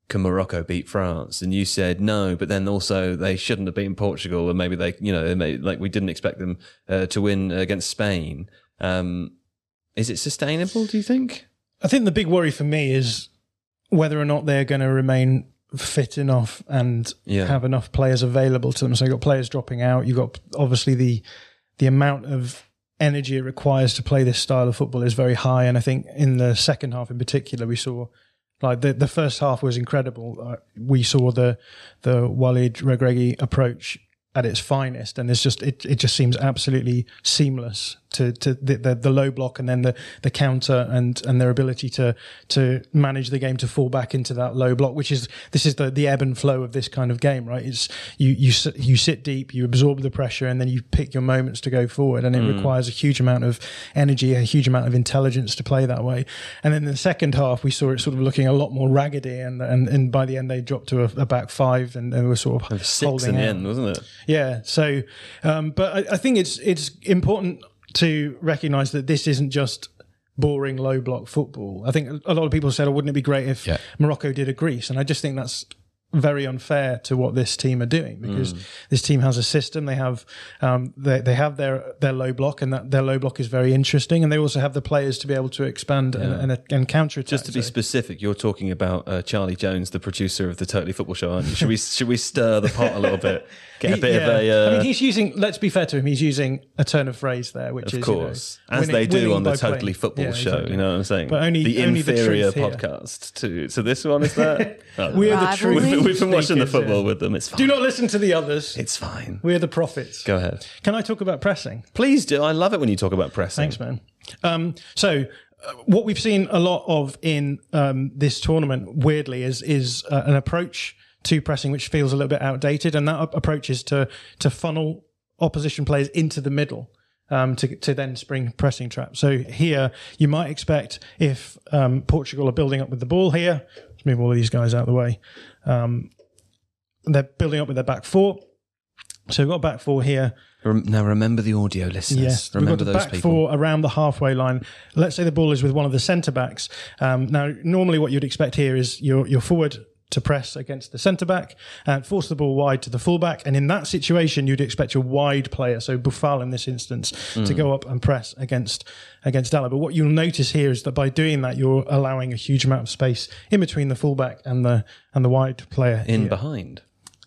can Morocco beat France? And you said no, but then also they shouldn't have beaten Portugal, and maybe they, you know, they may, like we didn't expect them uh, to win against Spain. Um, is it sustainable? Do you think? I think the big worry for me is whether or not they're going to remain fit enough and Yeah. have enough players available to them. So you've got players dropping out. You've got obviously the the amount of energy it requires to play this style of football is very high. And I think in the second half in particular, we saw like the, the first half was incredible. Uh, we saw the the Walid Regragui approach at its finest, and it's just it, it just seems absolutely seamless to to the, the, the low block and then the the counter and and their ability to to manage the game to fall back into that low block, which is this is the the ebb and flow of this kind of game, right? It's you you sit- you sit deep, you absorb the pressure, and then you pick your moments to go forward, and it hmm. requires a huge amount of energy, a huge amount of intelligence to play that way. And then in the second half, we saw it sort of looking a lot more raggedy, and and, and by the end they dropped to a, a back five, and they were sort of Six holding in the end, wasn't it? Yeah. So, um, but I, I think it's it's important to recognise that this isn't just boring low block football. I think a lot of people said, "Oh, wouldn't it be great if Yeah. Morocco did a Greece?" And I just think that's very unfair to what this team are doing because this team has a system. They have um, they they have their their low block, and that their low block is very interesting. And they also have the players to be able to expand and, and, and counter attack. Just to be specific, you're talking about uh, Charlie Jones, the producer of the Totally Football Show, aren't you? Should we should we stir the pot a little bit? Get a He- bit of yeah. a. Uh, I mean, he's using. Let's be fair to him. He's using a turn of phrase there, which Of is course, you know, as winning- they do on the Totally playing. Football Yeah, Show. exactly. You know what I'm saying? But only- the only the inferior truth here. podcast to to this one is that. Oh, We're the truth. We've, we've been watching the football yeah. with them. It's fine. Do not listen to the others. It's fine. We're the prophets. Go ahead. Can I talk about pressing? Please do. I love it when you talk about pressing. Thanks, man. Um, so, uh, what we've seen a lot of in um, this tournament, weirdly, is is uh, an approach to pressing which feels a little bit outdated, and that ap- approach is to to funnel opposition players into the middle. Um, to, to then spring pressing traps. So here you might expect if um, Portugal are building up with the ball here, let's move all of these guys out of the way. Um, they're building up with their back four. So we've got a back four here. Now remember the audio listeners. Yes, remember we've got back people. four around the halfway line. Let's say the ball is with one of the centre backs. Um, now, normally, what you'd expect here is your your forward to press against the centre back and force the ball wide to the fullback. And in that situation, you'd expect your wide player, so Boufal in this instance, Hmm. to go up and press against against Dalot. But what you'll notice here is that by doing that, you're allowing a huge amount of space in between the fullback and the and the wide player in here. behind.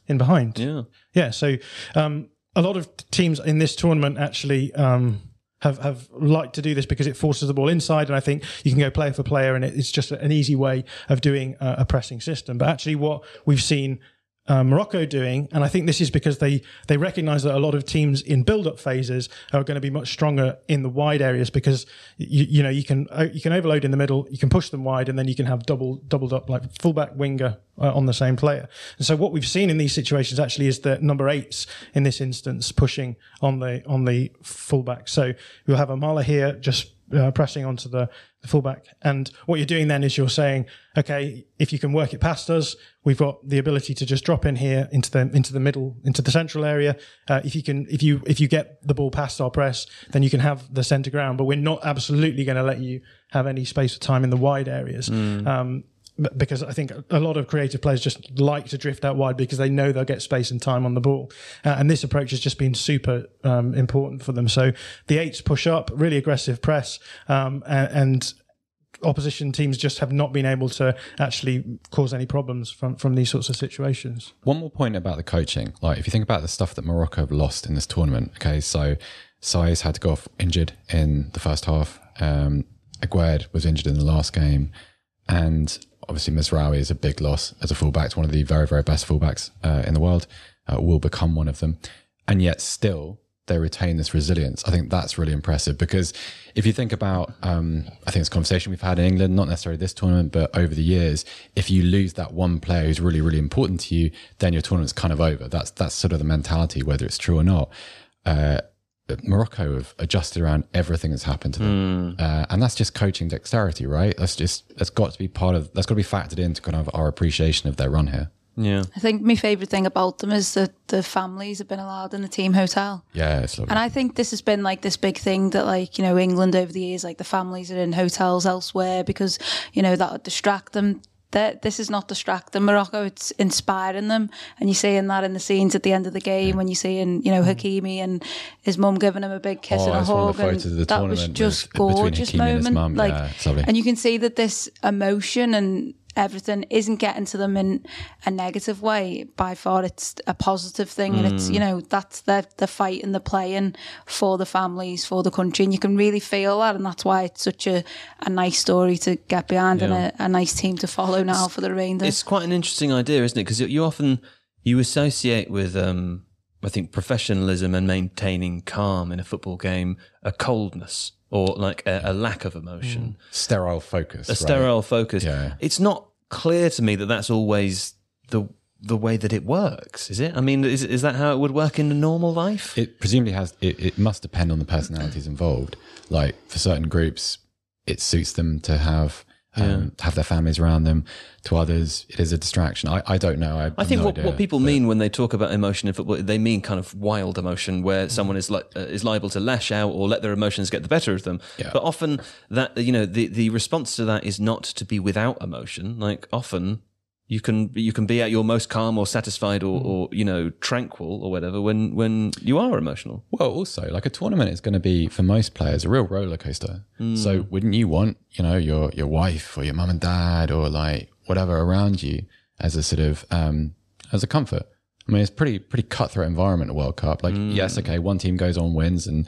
in behind. Yeah. Yeah, so um, a lot of teams in this tournament actually um, have have liked to do this because it forces the ball inside, and I think you can go player for player, and it's just an easy way of doing a, a pressing system. But actually, what we've seen uh, Morocco doing, and I think this is because they they recognise that a lot of teams in build-up phases are going to be much stronger in the wide areas because you, you know you can uh, you can overload in the middle, you can push them wide, and then you can have double doubled up like fullback winger uh, on the same player. And so what we've seen in these situations actually is that number eights in this instance pushing on the on the fullback. So we'll have Amallah here just uh, pressing onto the, the fullback. And what you're doing then is you're saying, okay, if you can work it past us, we've got the ability to just drop in here into the into the middle, into the central area. Uh, if you can, if you if you get the ball past our press, then you can have the centre ground. But we're not absolutely going to let you have any space or time in the wide areas. Um, b- because I think a lot of creative players just like to drift out wide because they know they'll get space and time on the ball. Uh, and this approach has just been super um, important for them. So the eights push up, really aggressive press, um, and, and opposition teams just have not been able to actually cause any problems from, from these sorts of situations. One more point about the coaching. Like, if you think about the stuff that Morocco have lost in this tournament, okay, so Saiss had to go off injured in the first half. Um, Aguerd was injured in the last game. And obviously, Mazraoui is a big loss as a fullback. It's one of the very, very best fullbacks uh, in the world, uh, will become one of them. And yet, still, they retain this resilience. I think that's really impressive because if you think about, um, I think it's a conversation we've had in England, not necessarily this tournament, but over the years, if you lose that one player who's really, really important to you, then your tournament's kind of over. That's that's sort of the mentality, whether it's true or not. Uh, Morocco have adjusted around everything that's happened to them, uh, and that's just coaching dexterity, right? That's just that's got to be part of that's got to be factored into kind of our appreciation of their run here. Yeah. I think my favourite thing about them is that the families have been allowed in the team hotel. Yeah, it's lovely. And I think this has been like this big thing that, like, you know, England over the years, like the families are in hotels elsewhere because, you know, that would distract them. That this is not distracting Morocco, it's inspiring them. And you're seeing that in the scenes at the end of the game when you're seeing, you know, mm-hmm. Hakimi and his mum giving him a big kiss. Oh, and a it's one of hug. and that was just gorgeous Hakimi and moment. Like, Yeah, and you can see that this emotion and everything isn't getting to them in a negative way. By far it's a positive thing and it's you know that's the the fight and the playing for the families for the country and you can really feel that and that's why it's such a, a nice story to get behind and a, a nice team to follow now for the remainder. It's quite an interesting idea, isn't it? Because you often you associate with, um, I think, professionalism and maintaining calm in a football game a coldness or like a, a lack of emotion, mm. sterile focus, a right? sterile focus. Yeah. It's not clear to me that that's always the the way that it works. Is it? I mean, is is that how it would work in a normal life? It presumably has. It, it must depend on the personalities involved. Like for certain groups, it suits them to have um, have their families around them. To others, it is a distraction. I, I don't know. I, I think no what, idea, what people but- mean when they talk about emotion in football, they mean kind of wild emotion, where someone is like uh, is liable to lash out or let their emotions get the better of them. Yeah. But often that you know the the response to that is not to be without emotion. Like often you can you can be at your most calm or satisfied or, hmm. or you know tranquil or whatever when when you are emotional. Well, also, like a tournament is going to be for most players a real roller coaster. Hmm. So, wouldn't you want, you know, your your wife or your mum and dad or like whatever around you as a sort of um as a comfort? I mean, it's pretty pretty cutthroat environment at World Cup. Like, hmm. yes, okay, one team goes on wins and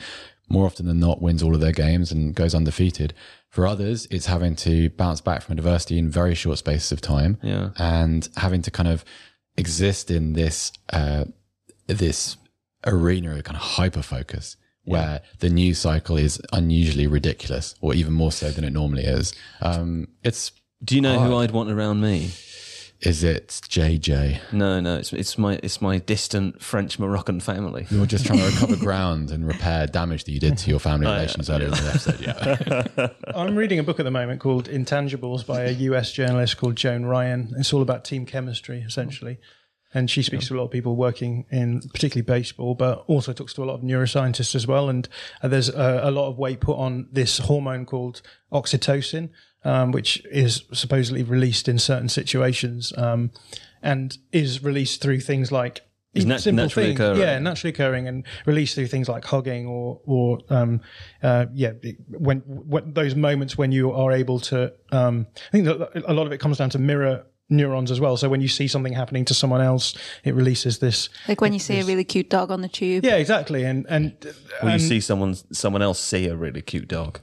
more often than not wins all of their games and goes undefeated. For others, it's having to bounce back from adversity in very short spaces of time Yeah. and having to kind of exist in this uh, this arena of kind of hyper focus where the news cycle is unusually ridiculous or even more so than it normally is. Um, it's Do you know who I'd want around me? Is it JJ? No, no, it's it's my it's my distant French Moroccan family. You're just trying to recover ground and repair damage that you did to your family relations earlier in the episode. Yeah. I'm reading a book at the moment called Intangibles by a US journalist called Joan Ryan. It's all about team chemistry, essentially. And she speaks to a lot of people working in particularly baseball, but also talks to a lot of neuroscientists as well. And uh, there's a, a lot of weight put on this hormone called oxytocin, um, which is supposedly released in certain situations um, and is released through things like Is nat- simple naturally things. occurring. Yeah, naturally occurring and released through things like hugging or or um, uh, yeah, when, when those moments when you are able to. Um, I think a lot of it comes down to mirror neurons as well. So when you see something happening to someone else, it releases this. like when you see a really cute dog on the tube Yeah, exactly. And and Or you see someone someone else see a really cute dog.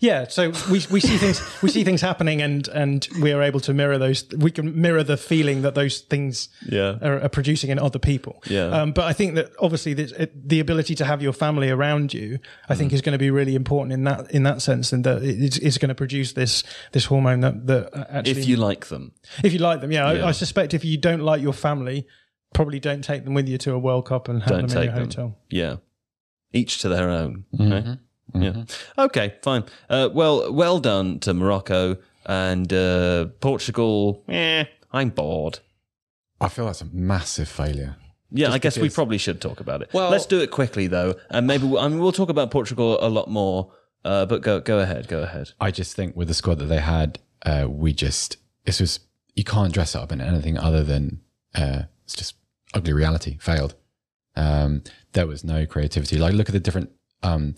Yeah, so we, we see things we see things happening, and and we are able to mirror those. We can mirror the feeling that those things Yeah. are, are producing in other people. Yeah. Um, but I think that obviously the, the ability to have your family around you, I Mm. think, is going to be really important in that in that sense, and that it's, it's going to produce this this hormone that that actually, If you like them. if you like them, yeah, Yeah. I, I suspect if you don't like your family, probably don't take them with you to a World Cup and have Don't them in take your them. hotel. Yeah. Each to their own. Mm-hmm. right? Yeah. Okay, fine. Uh, well, well done to Morocco and uh, Portugal. Eh, I'm bored. I feel that's a massive failure. Yeah, Just I guess we probably should talk about it. Well- let's do it quickly though, and maybe we'll, I mean, we'll talk about Portugal a lot more. Uh, but go go ahead, go ahead. I just think with the squad that they had, uh, we just this was you can't dress it up in anything other than uh, it's just ugly reality. Failed. Um, there was no creativity. Like look at the different um,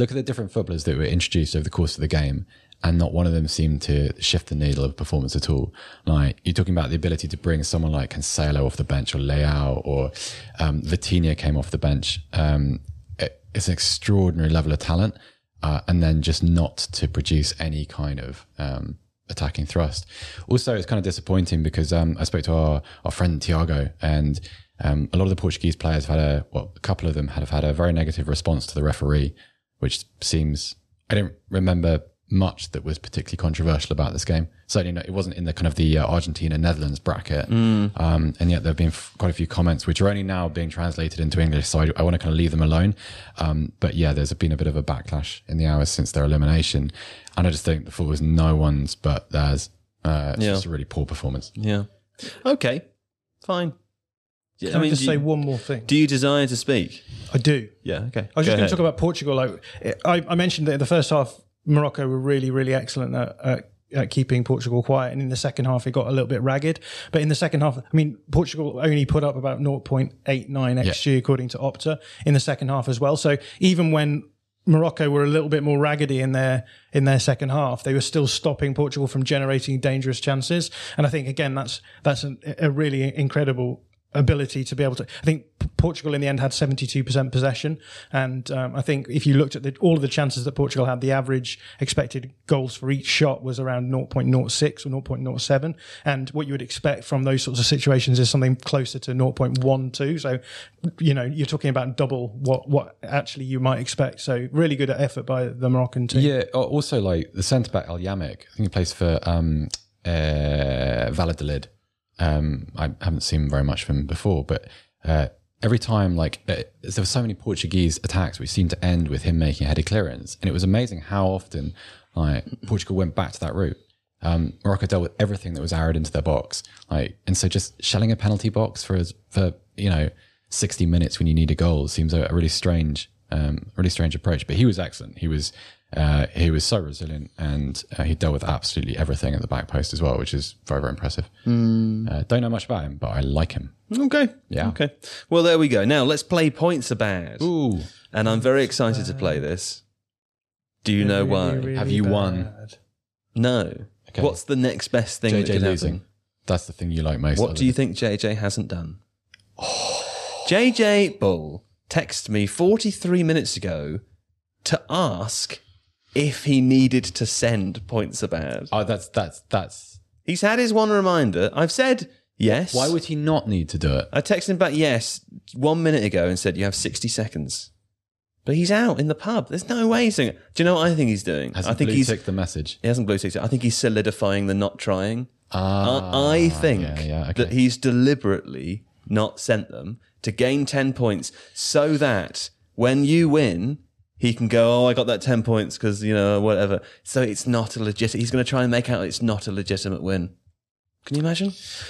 look at the different footballers that were introduced over the course of the game, and not one of them seemed to shift the needle of performance at all. Like you're talking about the ability to bring someone like Cancelo off the bench or Leão or um, Vitinha came off the bench. Um, it, it's an extraordinary level of talent, uh, and then just not to produce any kind of um, attacking thrust. Also, it's kind of disappointing because um, I spoke to our, our friend Tiago, and um, a lot of the Portuguese players have had a well, a couple of them have had a very negative response to the referee, which seems I don't remember much that was particularly controversial about this game. Certainly, it wasn't in the kind of the uh, Argentina Netherlands bracket, um, and yet there have been f- quite a few comments which are only now being translated into English. So I, I want to kind of leave them alone. Um, but yeah, there's been a bit of a backlash in the hours since their elimination, and I just think the fault was no one's but theirs. Uh, it's Yeah. just a really poor performance. Yeah. Okay. Fine. Yeah, Can I, just say you, one more thing? do you desire to speak? I do. Yeah. Okay. I was Go just going to talk about Portugal. Like I, I mentioned that in the first half, Morocco were really, really excellent at, at, at keeping Portugal quiet, and in the second half, it got a little bit ragged. But in the second half, I mean, Portugal only put up about 0.89 xg according to Opta in the second half as well. So even when Morocco were a little bit more raggedy in their in their second half. They were still stopping Portugal from generating dangerous chances, and I think again that's that's an, a really incredible ability to be able to. I think Portugal in the end had seventy two percent possession, and um, I think if you looked at the, all of the chances that Portugal had, the average expected goals for each shot was around 0.06 or 0.07, and what you would expect from those sorts of situations is something closer to 0.12. So, you know, you're talking about double what what actually you might expect. So, really good effort by the Moroccan team. Yeah. Also, like the centre back El Yamiq, I think he plays for um, uh, Valladolid. Um, I haven't seen very much of him before, but uh, every time, like uh, there were so many Portuguese attacks which seemed to end with him making a headed clearance, and it was amazing how often like Portugal went back to that route. Um, Morocco dealt with everything that was arrowed into their box, like, and so just shelling a penalty box for for you know sixty minutes when you need a goal seems a, a really strange, um, really strange approach. But he was excellent. He was uh, he was so resilient, and uh, he dealt with absolutely everything at the back post as well, which is very very impressive. Uh, don't know much about him, but I like him. Okay. Yeah. Okay. Well, there we go. Now let's play points are bad. Ooh, And I'm very excited to play this. Do you know why? Have you won? No. Okay. What's the next best thing JJ could losing. happen? That's the thing you like most. What do you think JJ hasn't done? JJ Bull texted me 43 minutes ago to ask if he needed to send points about. Oh, that's that's that's. He's had his one reminder. I've said yes. Why would he not need to do it? I texted him back yes one minute ago and said you have 60 seconds. But he's out in the pub. There's no way he's doing it. Do you know what I think he's doing? Has I think blue he's ticked the message? he hasn't blue ticked it. I think he's solidifying the not trying. Ah, I, I think yeah, yeah, okay. that he's deliberately not sent them to gain 10 points so that when you win, he can go, Oh, I got that 10 points because, you know, whatever. So it's not a legit. He's going to try and make out it's not a legitimate win. Can you imagine?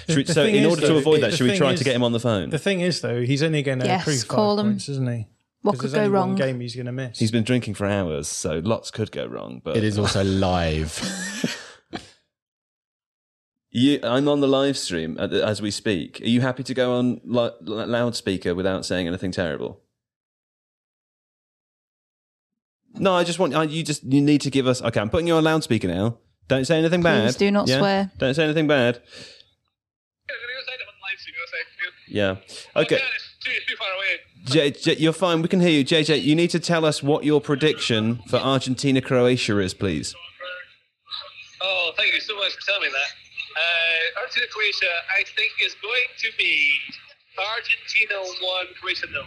We- so, thing in is, order to though, avoid the that, should we try is- to get him on the phone? The thing is, though, he's only going to Yes, accrue five call him. points, isn't he? What 'Cause could go only wrong? One game he's going to miss. He's been drinking for hours, so lots could go wrong. But It is also live. You, I'm on the live stream uh, as we speak. Are you happy to go on li- loudspeaker without saying anything terrible? No, I just want I, you. Just you need to give us. Okay, I'm putting you on loudspeaker now. Don't say anything bad. Please do not Yeah? swear. Don't say anything bad. Yeah. Okay. too far away. J, J, you're fine. We can hear you, JJ. You need to tell us what your prediction for Argentina Croatia is, please. Oh, thank you so much for telling me that. Uh, Argentina Croatia, I think is going to be Argentina one, Croatia no.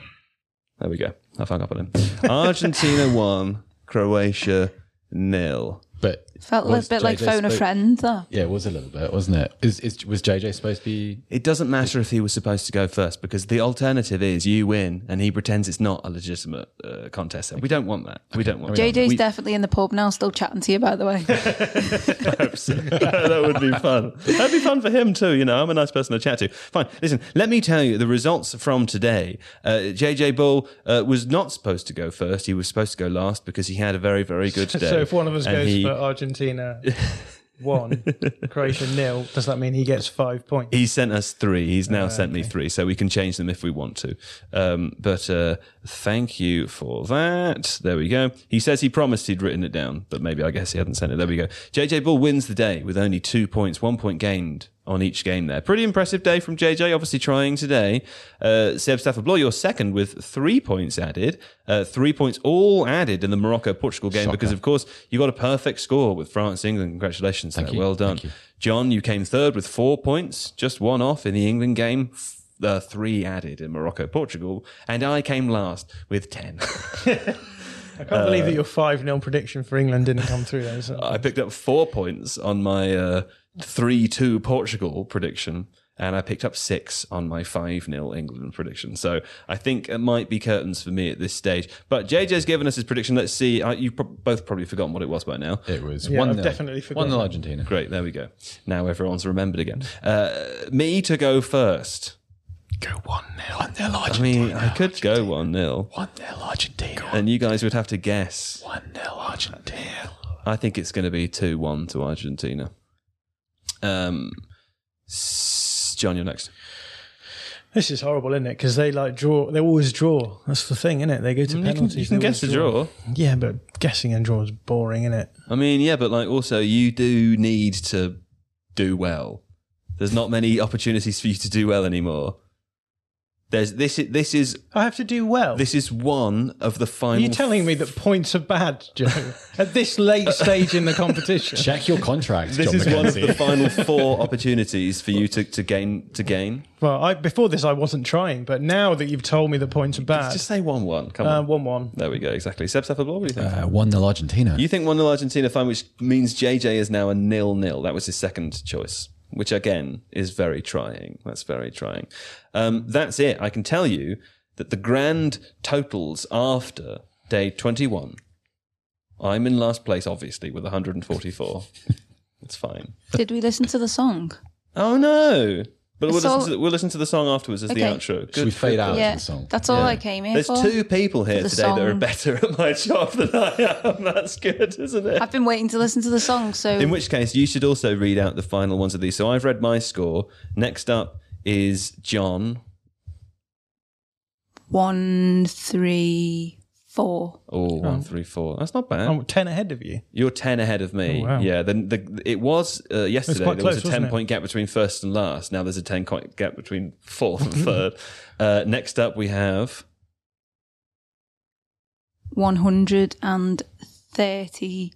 There we go. I hung up on him. Argentina one, Croatia nil. But Felt a little was bit like JJ phone a friend, though. Yeah, it was a little bit, wasn't it? Is, is was JJ supposed to be? It doesn't matter if he was supposed to go first because the alternative is you win and he pretends it's not a legitimate uh, contest. And we don't want that. We don't want JJ's we, definitely in the pub now, still chatting to you, by the way. that would be fun. That'd be fun for him too. You know, I'm a nice person to chat to. Fine. Listen, let me tell you the results from today. Uh, JJ Bull uh, was not supposed to go first. He was supposed to go last because he had a very, very good day. So if one of us And goes he- for Argentina one, Croatia nil, does that mean he gets five points? He sent us three. He's now sent me three, so we can change them if we want to. Um, but uh, thank you for that. There we go. He says he promised he'd written it down, but maybe I guess he hadn't sent it. There we go. JJ Bull wins the day with only two points, one point gained on each game there. Pretty impressive day from JJ, obviously trying today. Uh, Seb Stafford-Bloor, you're second with three points added. Uh, three points all added in the Morocco-Portugal game because, of course, you got a perfect score with France-England. Congratulations. Thank there. you. Well done. Thank you. John, you came third with four points, just one off in the England game. f- Uh, three added in Morocco, Portugal, and I came last with ten. I can't believe that your 5 0 prediction for England didn't come through. Though, so. I picked up four points on my uh, three-two Portugal prediction, and I picked up six on my five 0 England prediction. So I think it might be curtains for me at this stage. But JJ's given us his prediction. Let's see. Uh, you've pro- both probably forgotten what it was by now. It was Yeah, one. I've nil. definitely forgotten. One nil Argentina. Great, there we go. Now everyone's remembered again. Uh, me to go first. Go one nil. One nil I mean, I could go 1 0, One nil Argentina. and you guys would have to guess. One nil Argentina. I think it's going to be 2 1 to Argentina. Um, John, you're next. This is horrible, isn't it? Because they like draw. They always draw. That's the thing, isn't it? They go to You can, penalties. you can guess the always draw. Yeah, but guessing and draw is boring, isn't it? I mean, yeah, but like also, you do need to do well. There's not many opportunities for you to do well anymore. There's this. is- This is I have to do well. this is one of the final. You're telling me that points are bad, Joe? At this late stage in the competition, Check your contract. This John is one of McKenzie. the final four opportunities for you to, to gain to gain. well, I, before this I wasn't trying, but now that you've told me that points are bad, Just say one one. Come uh, on. one-one. There we go. Exactly. Seb Stafford, what do you think? Uh, one nil Argentina. you think one nil Argentina fine, which means JJ is now a nil nil. That was his second choice, which again is very trying. That's very trying. Um, that's it. I can tell you that the grand totals after day twenty one. I'm in last place, obviously, with 144. it's fine. Did we listen to the song? Oh no! But we'll, So- listen to, we'll listen to the song afterwards as the Okay. outro. Should we fade out yeah, the song? that's all Yeah. I came here There's for. two people here the today that are better at my job than I am. That's good, isn't it? I've been waiting to listen to the song, so In which case, you should also read out the final ones of these. So I've read my score. Next up is John. one, three, four. Oh, one, three, four. That's not bad. I'm ten ahead of you. You're 10 ahead of me. Oh, wow. Yeah, then the, it was uh, yesterday. quite there was close, a 10 wasn't it? point gap between first and last. Now there's a 10 point gap between fourth and third. Uh, next up, we have. One hundred and thirty-one.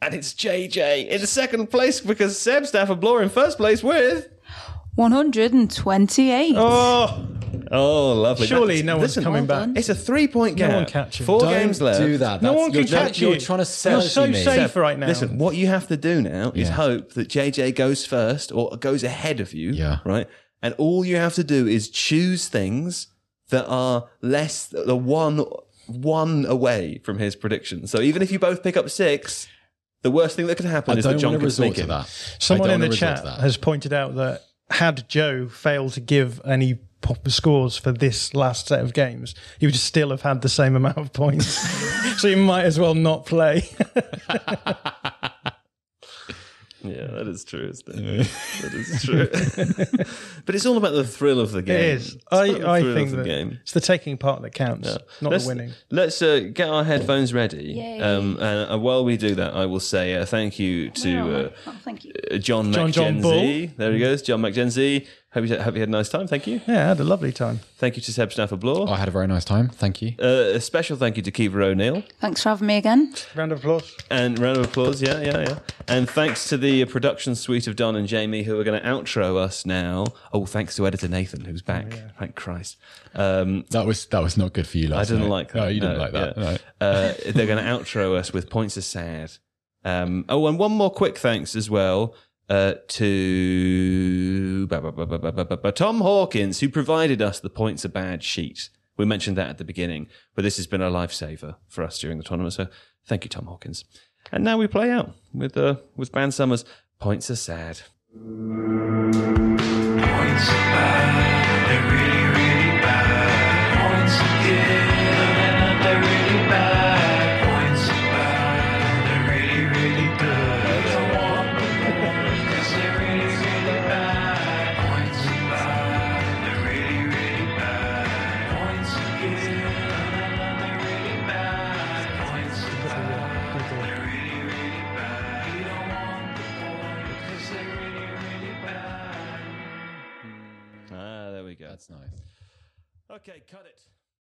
And it's JJ in second place because Seb Stafford Bloor in first place with. One hundred and twenty-eight. Oh, Oh, lovely. surely That's- no one's listen, coming well back. It's a three point game. No one catch him. 4 Don't games left. do that. No one can you're, catch you're you. trying to sell You're so me. safe right now. Listen, what you have to do now is hope that JJ goes first or goes ahead of you. Yeah. Right? And all you have to do is choose things that are less the one one away from his prediction. So even if you both pick up six, the worst thing that could happen I is that John want to can resort sneak in. that. Someone in the chat has pointed out that had Joe failed to give any pop scores for this last set of games, he would still have had the same amount of points. so you might as well not play. Yeah, that is true. Isn't it? that is true. but it's all about the thrill of the game. It is. It's I, the I think the game. it's the taking part that counts, not let's, the winning. Let's uh, get our headphones ready. Um, and uh, while we do that, I will say uh, thank you to uh, oh, thank you. uh, John John- John There he goes, John McKenzie. Hope you, hope you had a nice time. Thank you. Yeah, I had a lovely time. Thank you to Seb Stafford-Bloor. I had a very nice time. Thank you. Uh, a special thank you to Kiva O'Neill. Thanks for having me again. Round of applause. And round of applause, yeah, yeah, yeah. And thanks to the production suite of Don and Jamie who are going to outro us now. Oh, thanks to editor Nathan who's back. Thank Christ. Um, That was that was not good for you last I didn't night. like that. No, you didn't No, like that. yeah. No. Uh, they're going to outro us with points of sad. Um, oh, and one more quick thanks as well uh, to Tom Hawkins, who provided us the points are bad sheet. We mentioned that at the beginning, but this has been a lifesaver for us during the tournament. So thank you, Tom Hawkins. And now we play out with uh, with Ban Summers. Points are sad. Nice. Okay, cut it.